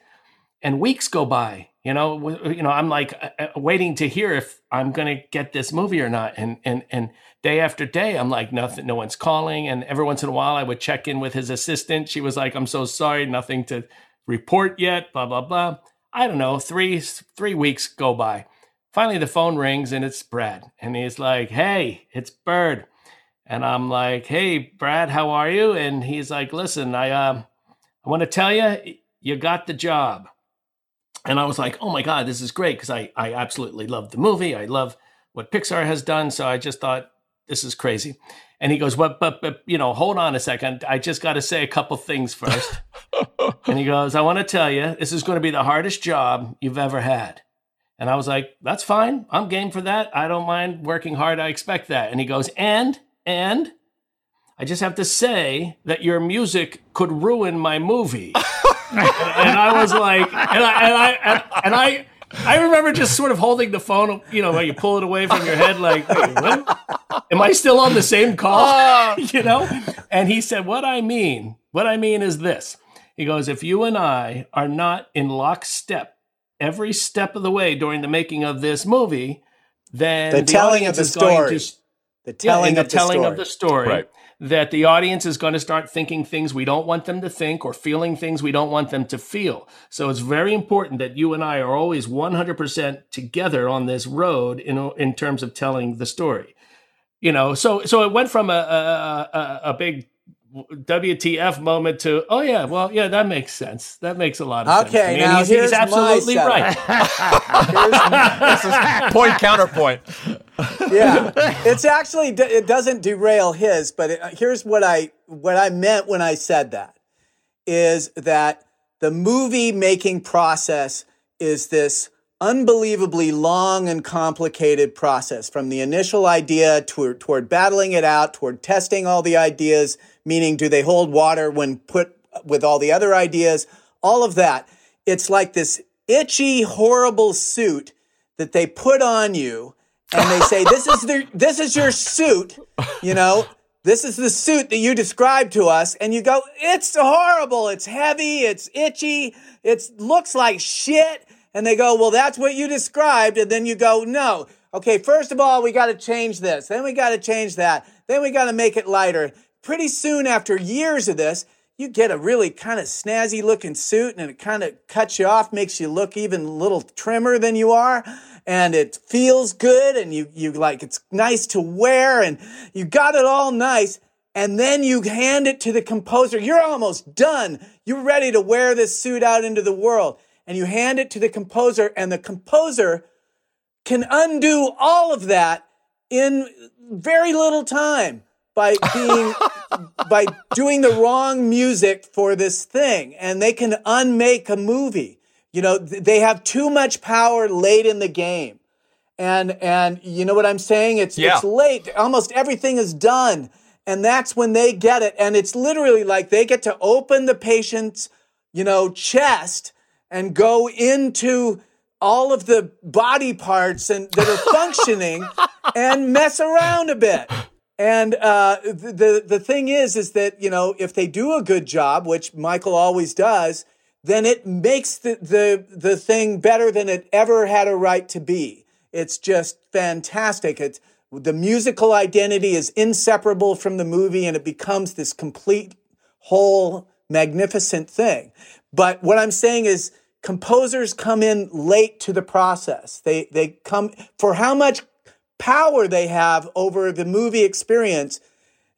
And weeks go by. You know, you know, I'm like uh, uh, waiting to hear if I'm going to get this movie or not. And and and day after day, I'm like, nothing, no one's calling. And every once in a while, I would check in with his assistant. She was like, I'm so sorry, nothing to report yet. Blah blah blah. I don't know. Three three weeks go by. Finally, the phone rings and it's Brad, and he's like, "Hey, it's Bird." And I'm like, "Hey, Brad, how are you?" And he's like, "Listen, I uh, I want to tell you, you got the job." And I was like, "Oh my god, this is great!" Because I I absolutely love the movie. I love what Pixar has done. So I just thought this is crazy. And he goes, "But but but you know, hold on a second. I just got to say a couple things first. and he goes, "I want to tell you, this is going to be the hardest job you've ever had." And I was like, "That's fine. I'm game for that. I don't mind working hard. I expect that." And he goes, "And and." I just have to say that your music could ruin my movie. and I was like, and I, and I, and, and I, I remember just sort of holding the phone, you know, when you pull it away from your head, like? Am I still on the same call? Oh. you know? And he said, What I mean, what I mean is this. He goes, If you and I are not in lockstep every step of the way during the making of this movie, then The telling of the is going story. to The yeah, telling in the of the telling story. of the story Right. that the audience is going to start thinking things we don't want them to think or feeling things we don't want them to feel. So it's very important that you and I are always 100% together on this road in in terms of telling the story. You know, so so it went from a a, a, a big WTF moment to oh yeah, well yeah, that makes sense. That makes a lot of sense. Okay, now he's, here's he's absolutely my right. Point counterpoint. yeah, it's actually it doesn't derail his, but it, here's what I what I meant when I said that is that the movie making process is this unbelievably long and complicated process from the initial idea toward, toward battling it out, toward testing all the ideas, meaning do they hold water when put with all the other ideas, all of that. It's like this itchy, horrible suit that they put on you and they say, this is the, this is your suit, you know, this is the suit that you described to us. And you go, it's horrible. It's heavy. It's itchy. It looks like shit. And they go, well, that's what you described. And then you go, no. Okay, first of all, we got to change this. Then we got to change that. Then we got to make it lighter. Pretty soon after years of this, you get a really kind of snazzy looking suit and it kind of cuts you off, makes you look even a little trimmer than you are. And it feels good and you, you like, it's nice to wear and you got it all nice. And then you hand it to the composer. You're almost done. You're ready to wear this suit out into the world. And you hand it to the composer and the composer can undo all of that in very little time by being by doing the wrong music for this thing and they can unmake a movie. You know they have too much power late in the game. And and you know what i'm saying? It's Yeah. it's late. Almost everything is done. And that's when they get it. And it's literally like they get to open the patient's you know chest and go into all of the body parts and that are functioning and mess around a bit. And uh, the the- thing is, is that you know if they do a good job, which Michael always does, then it makes the the the thing better than it ever had a right to be. It's just fantastic. It's the musical identity is inseparable from the movie, and it becomes this complete, whole, magnificent thing. But what I'm saying is composers come in late to the process. They they come for how much power they have over the movie experience.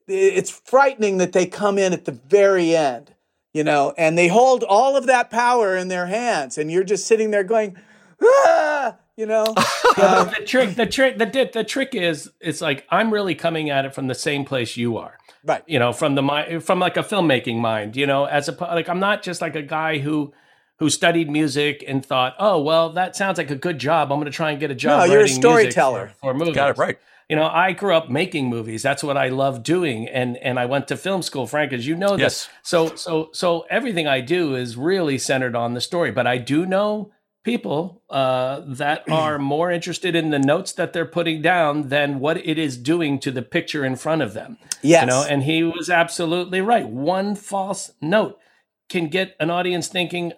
It's frightening that they come in at the very end, you know, and they hold all of that power in their hands, and you're just sitting there going, ah, you know. Uh, the trick, the trick, the, the, the trick is, it's like I'm really coming at it from the same place you are. right. You know, from the mind, from like a filmmaking mind. You know, as a like I'm not just like a guy who who studied music and thought, oh well, that sounds like a good job. I'm going to try and get a job. No, you're a storyteller. for, for movies. Got it right. You know, I grew up making movies. That's what I love doing, and and I went to film school, Frank, as you know this. Yes. So so so everything I do is really centered on the story. But I do know people uh, that are more interested in the notes that they're putting down than what it is doing to the picture in front of them. Yes. You know, and he was absolutely right. One false note can get an audience thinking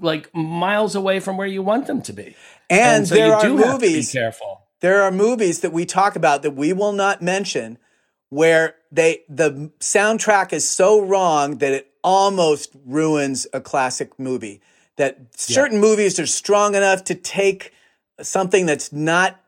like miles away from where you want them to be. And, so there you are to be movies. careful. there are movies that we talk about that we will not mention where they the soundtrack is so wrong that it almost ruins a classic movie that certain movies are strong enough to take something that's not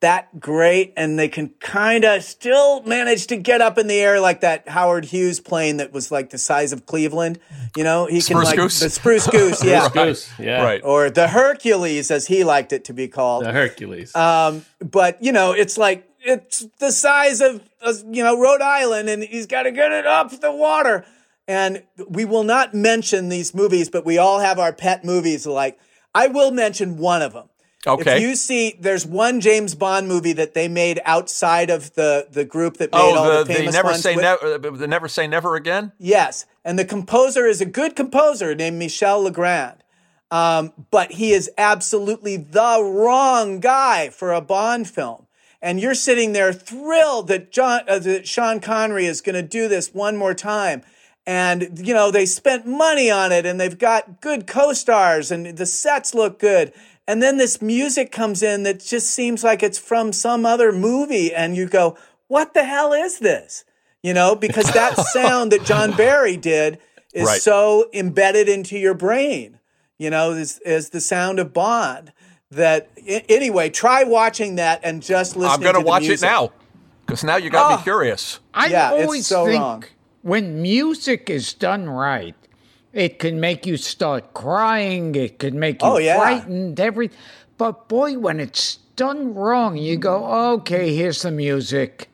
that great and they can kind of still manage to get up in the air like that Howard Hughes plane that was like the size of Cleveland. You know, he Spruce can like Goose? the spruce goose, yeah. Goose, yeah. Right. Or the Hercules as he liked it to be called. The Hercules. Um, but you know, it's like it's the size of uh, you know Rhode Island, and he's got to get it up the water. And we will not mention these movies, but we all have our pet movies. Like I will mention one of them. Okay. If you see, there's one James Bond movie that they made outside of the the group that made all Oh, the, the, the famous never ones. say never. The never say never again. Yes, and the composer is a good composer named Michel Legrand, um, but he is absolutely the wrong guy for a Bond film. And you're sitting there thrilled that John, uh, that Sean Connery is going to do this one more time. And you know they spent money on it, and they've got good co-stars, and the sets look good. And then this music comes in that just seems like it's from some other movie, and you go, "What the hell is this?" You know, because that sound that John Barry did is Right. so embedded into your brain. You know, is is the sound of Bond. That a- anyway, try watching that and just listening. I'm going to to the watch it now because now you got Oh. me ah. curious. I Yeah, always so think wrong. when music is done right, it can make you start crying. It can make you Oh, yeah. frightened. Every, but boy, when it's done wrong, you go, okay, here's the music.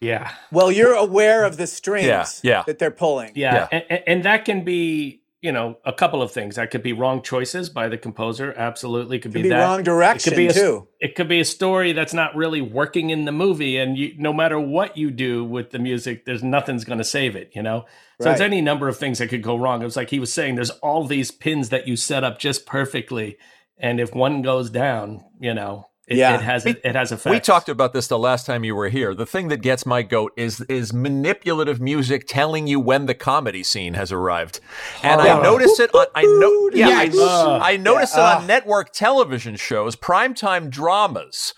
yeah. Well, you're aware of the strings Yeah, yeah. that they're pulling. Yeah, Yeah. And, and that can be, you know, a couple of things. That could be wrong choices by the composer. Absolutely, could, Could be, be that. wrong direction, it could be a, too. It could be a story that's not really working in the movie, and you, no matter what you do with the music, there's nothing's going to save it. You know, so it's any number of things that could go wrong. It was like he was saying, there's all these pins that you set up just perfectly, and if one goes down, you know, it, Yeah. it has it, it has effects. We talked about this the last time you were here. The thing that gets my goat is is manipulative music telling you when the comedy scene has arrived, and I Oh. notice it. On, I know, yeah, Yes. I, I notice Yeah. it Ah. on network television shows, primetime dramas,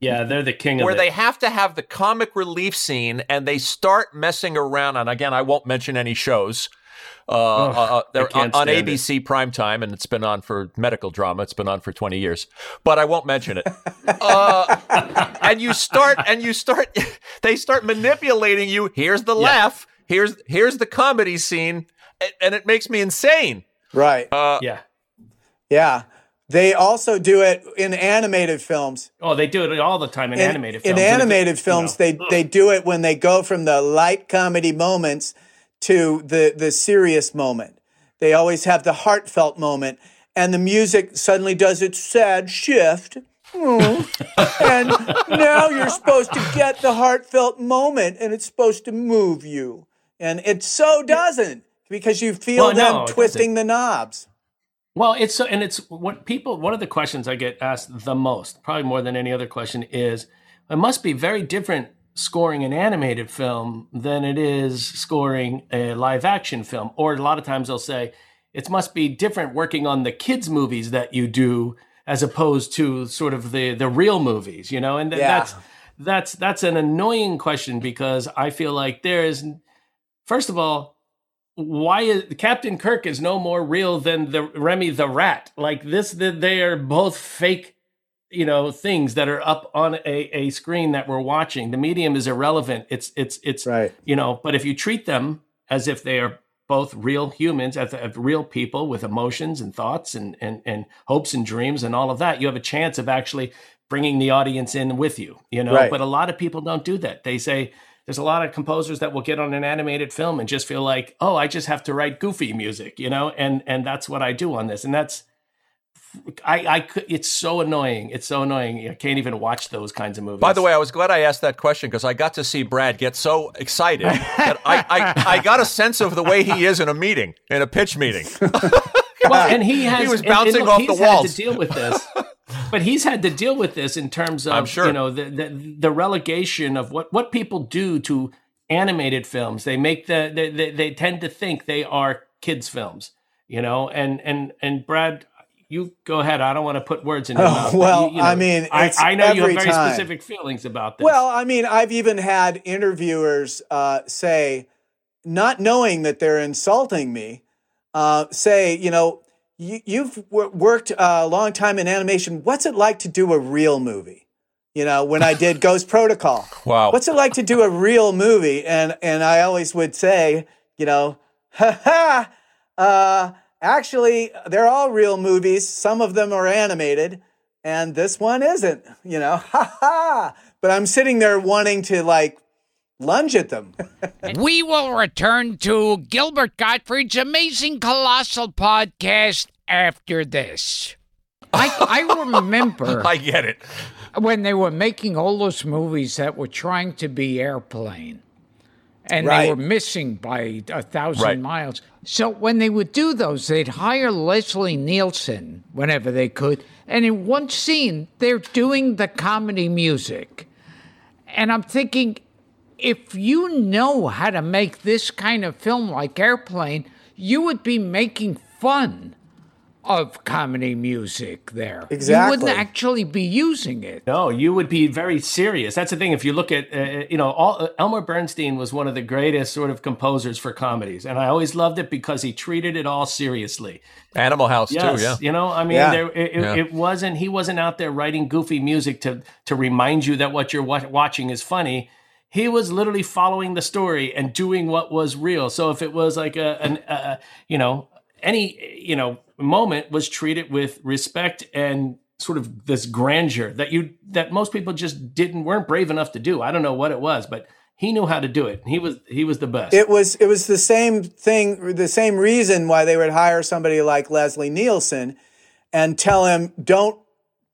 Yeah, they're the king of where it. they have to have the comic relief scene, and they start messing around. And again, I won't mention any shows. Uh, uh, uh, they're on, can't on stand it. ABC primetime, and it's been on for medical drama. It's been on for twenty years, but I won't mention it. uh, and you start, and you start, they start manipulating you. Here's the laugh. Here's here's the comedy scene, and it makes me insane. Right. Uh, yeah. yeah. They also do it in animated films. Oh, they do it all the time in, in, animated in films. And if it- animated you films, know, they they do it when they go from the light comedy moments to the the serious moment. They always have the heartfelt moment, and the music suddenly does its sad shift. Hmm. and now you're supposed to get the heartfelt moment, and it's supposed to move you, and it so doesn't because you feel Well, them no, twisting the knobs. Well, it's so, and it's what people. One of the questions I get asked the most, probably more than any other question, is it must be very different scoring an animated film than it is scoring a live action film. Or a lot of times they'll say it must be different working on the kids' movies that you do as opposed to sort of the the real movies, you know. And th- Yeah. that's that's that's an annoying question because I feel like there is, first of all, why is Captain Kirk is no more real than the Remy the Rat? Like this, that they are both fake, you know, things that are up on a, a screen that we're watching. The medium is irrelevant. It's it's it's Right. you know. But if you treat them as if they are both real humans, as, as real people with emotions and thoughts and and and hopes and dreams and all of that, you have a chance of actually bringing the audience in with you. You know, Right. but a lot of people don't do that. They say there's a lot of composers that will get on an animated film and just feel like, oh, I just have to write goofy music, you know, and and that's what I do on this, and that's. I, I it's so annoying. It's so annoying. I can't even watch those kinds of movies. By the way, I was glad I asked that question because I got to see Brad get so excited that I, I, I got a sense of the way he is in a meeting, in a pitch meeting. well, and he has he was and- and bouncing look, off the had walls. to deal with this. but he's had to deal with this in terms of sure. you know the, the the relegation of what what people do to animated films. They make the they, they, they tend to think they are kids films, you know. And and and Brad, you go ahead. I don't want to put words in your Oh, mouth. but well, you- you know, I mean, I, it's I know you have very time. specific feelings about this. Well, I mean, I've even had interviewers uh, say, not knowing that they're insulting me, uh, say, you know, you, you've w- worked a long time in animation. What's it like to do a real movie? You know, when I did Ghost Protocol. Wow. What's it like to do a real movie? And and I always would say, you know, ha ha. Uh, actually, they're all real movies. Some of them are animated, and this one isn't. You know, ha ha. But I'm sitting there wanting to like lunge at them. we will return to Gilbert Gottfried's amazing colossal podcast after this. I, I remember I get it. when they were making all those movies that were trying to be airplane and they were missing by a thousand Right. miles. So when they would do those, they'd hire Leslie Nielsen whenever they could. And in one scene, they're doing the comedy music. And I'm thinking, if you know how to make this kind of film like Airplane, you would be making fun of comedy music there. You Exactly. wouldn't actually be using it. No, you would be very serious. That's the thing. If you look at, uh, you know, all, uh, Elmer Bernstein was one of the greatest sort of composers for comedies, and I always loved it because he treated it all seriously. Animal House Yes, too. Yeah. you know, I mean, Yeah. there, it, it- Yeah. it wasn't. He wasn't out there writing goofy music to to remind you that what you're wa- watching is funny. He was literally following the story and doing what was real. So if it was like a, an, a you know, any you know moment was treated with respect and sort of this grandeur that you that most people just didn't weren't brave enough to do. I don't know what it was, but he knew how to do it. He was he was the best. it was it was the same thing the same reason why they would hire somebody like Leslie Nielsen and tell him don't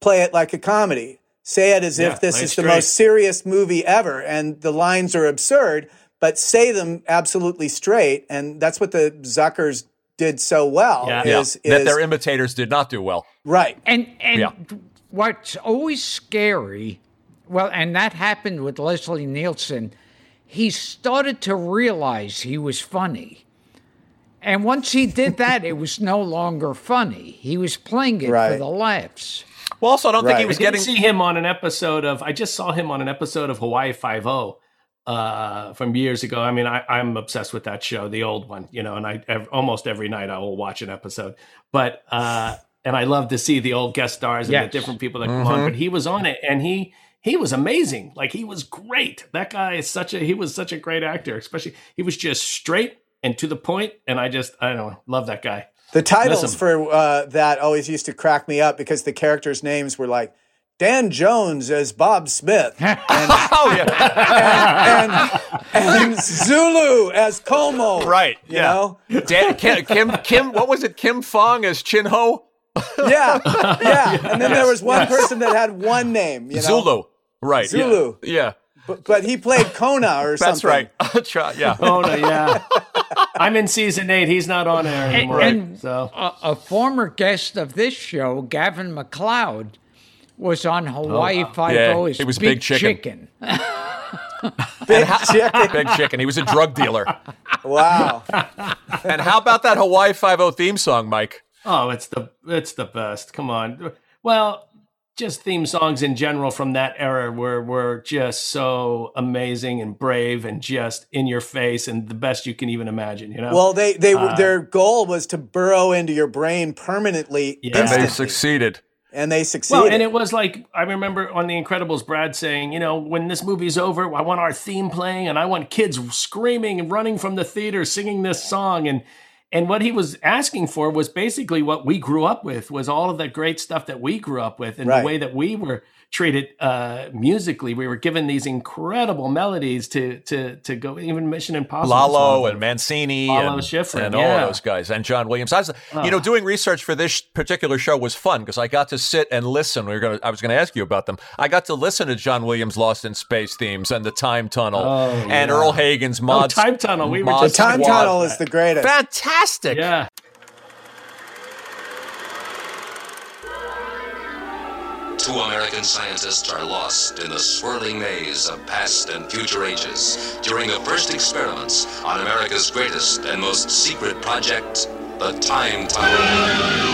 play it like a comedy say it as Yeah, if this is is the most serious movie ever and the lines are absurd but say them absolutely straight and that's what the Zuckers did so well Yeah. Yeah. is, that is their imitators did not do well. right And and Yeah. what's always scary, well, and that happened with Leslie Nielsen. He started to realize he was funny. And once he did that, it was no longer funny. He was playing it for the laughs. Well, also, I don't think he was I didn't getting. see him on an episode of. I just saw him on an episode of Hawaii Five O uh, from years ago. I mean, I, I'm obsessed with that show, the old one, you know. And I ev- almost every night I will watch an episode. But uh, and I love to see the old guest stars and Yes. the different people that come on. But he was on it, and he he was amazing. Like he was great. That guy is such a he was such a great actor. Especially he was just straight and to the point. And I just I don't know, love that guy. The titles for uh, that always used to crack me up because the characters' names were like Dan Jones as Bob Smith and, Oh yeah, and, and Zulu as Kono. right. You yeah. know? Dan, Kim, Kim, Kim, what was it? Kim Fong as Chin Ho? Yeah. Yeah. And then there was one person that had one name, you know? Zulu. Right. Zulu. Yeah. But, but he played Kono or That's something. That's right. Try- yeah. No, yeah. I'm in season eight. He's not on air anymore. and- so A, a former guest of this show, Gavin MacLeod, was on Hawaii Five Yeah, O as was Big, Big Chicken. Big chicken. Big chicken. He was a drug dealer. Wow. And how about that Hawaii Five O theme song, Mike? Oh, it's the it's the best. Come on. Well, just theme songs in general from that era were were just so amazing and brave and just in your face and the best you can even imagine. You know. Well, they they Uh, their goal was to burrow into your brain permanently, Yeah. And they succeeded. And they succeeded. well, and it was like I remember on The Incredibles, Brad saying, you know, when this movie's over, I want our theme playing, and I want kids screaming and running from the theater singing this song, and and what he was asking for was basically what we grew up with, was all of the great stuff that we grew up with, and Right. the way that we were treated uh, musically. We were given these incredible melodies to to to go even Mission Impossible. Lalo songs. and Mancini Lalo and, Schifrin, and all yeah. those guys and John Williams. I was, you know, doing research for this particular show was fun because I got to sit and listen. We were going to, I was going to ask you about them. I got to listen to John Williams' Lost in Space themes and the Time Tunnel Oh, and yeah. Earle Hagen's Mod Time Tunnel, we were Mod the time tunnel is the greatest. fantastic. yeah. Two American scientists are lost in the swirling maze of past and future ages during the first experiments on America's greatest and most secret project, the Time Tunnel.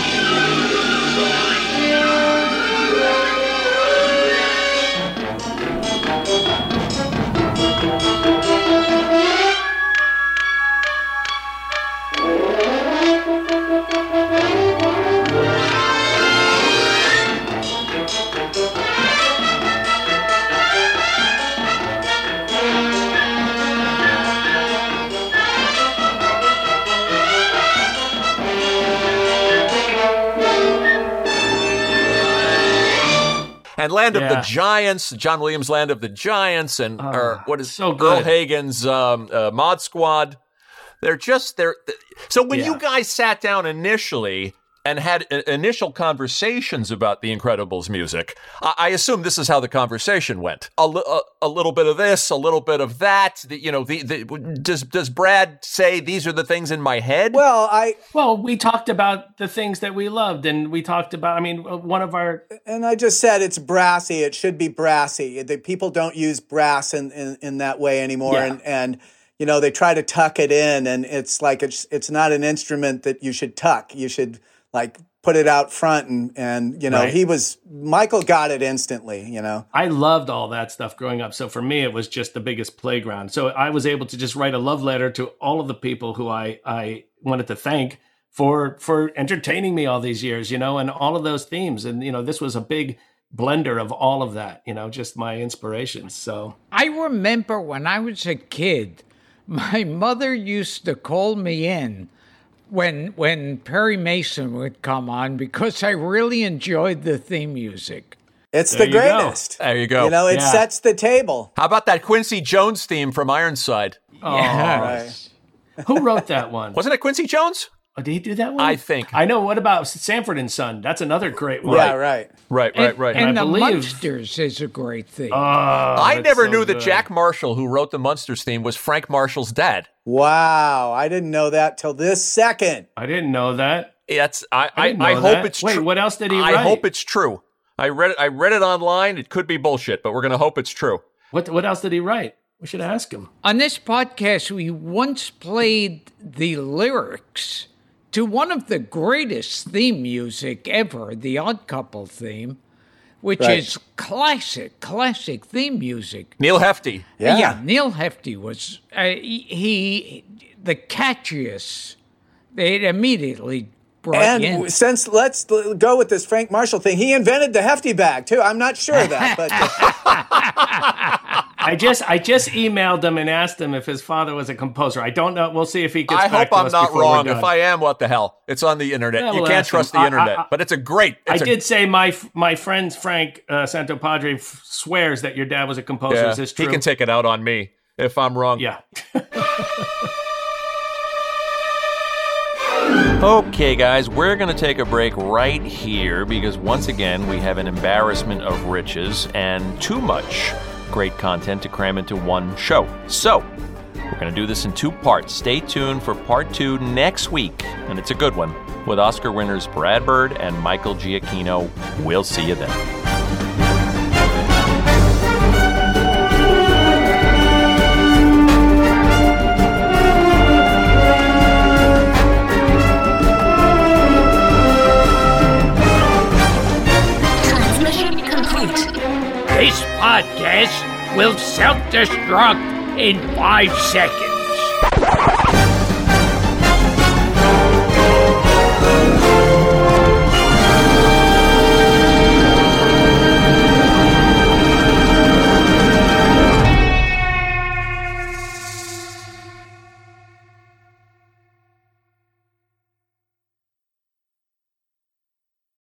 And Land of the Giants, John Williams' Land of the Giants, and or what is so Earle good. Hagen's um, uh, Mod Squad. They're just they're so when you guys sat down initially and had initial conversations about the Incredibles music, I, I assume this is how the conversation went. A, li- a, a little bit of this, a little bit of that. The, you know, the, the does does Brad say these are the things in my head? Well, I Well, we talked about the things that we loved, and we talked about. I mean, one of our and I just said it's brassy. It should be brassy. The people don't use brass in, in, in that way anymore, Yeah. and and you know they try to tuck it in, and it's like it's it's not an instrument that you should tuck. You should like put it out front, and and you know Right. he was Michael got it instantly. You know, I loved all that stuff growing up. So for me, it was just the biggest playground. So I was able to just write a love letter to all of the people who I, I wanted to thank for for entertaining me all these years, you know, and all of those themes. And you know, this was a big blender of all of that, you know, just my inspirations. So I remember when I was a kid, my mother used to call me in when when Perry Mason would come on because I really enjoyed the theme music. it's There the you go. greatest. there you go. You know, it Yeah. sets the table. How about that Quincy Jones theme from Ironside? Yeah. Right. who wrote that one? Wasn't it Quincy Jones? Oh, did he do that one? I think. I know. What about Sanford and Son? That's another great one. Yeah, right. Right, And, and And I the believe- Munsters is a great thing. Oh, I never so knew that. Jack Marshall, who wrote the Munsters theme, was Frank Marshall's dad. Wow, I didn't know that till this second. I didn't know that. That's I. I I, I, know hope it's Wait, true. what else did he I write? hope it's true. I read it. I read it online. It could be bullshit, but we're gonna hope it's true. What What else did he write? We should ask him. On this podcast, we once played the lyrics to one of the greatest theme music ever, the Odd Couple theme, which Right. is classic, classic theme music. Neal Hefti. Yeah. yeah Neal Hefti was uh, he, he the catchiest. It immediately brought And in. w- since let's go with this Frank Marshall thing, he invented the hefty bag too. I'm not sure of that, but I just I just emailed him and asked him if his father was a composer. I don't know. We'll see if he gets. I hope I'm not wrong. If I am, what the hell? It's on the internet. Yeah, you can't ask him. trust the I- I- internet, I- but it's a great. I It's a, did say my my friend Frank uh, Santopadre f- swears that your dad was a composer. Yeah, Is this true? he can take it out on me if I'm wrong. Yeah. Okay, guys, we're going to take a break right here because once again, we have an embarrassment of riches and too much great content to cram into one show. So, we're going to do this in two parts. Stay tuned for part two next week, and it's a good one with Oscar winners Brad Bird and Michael Giacchino. We'll see you then. Podcast will self destruct in five seconds.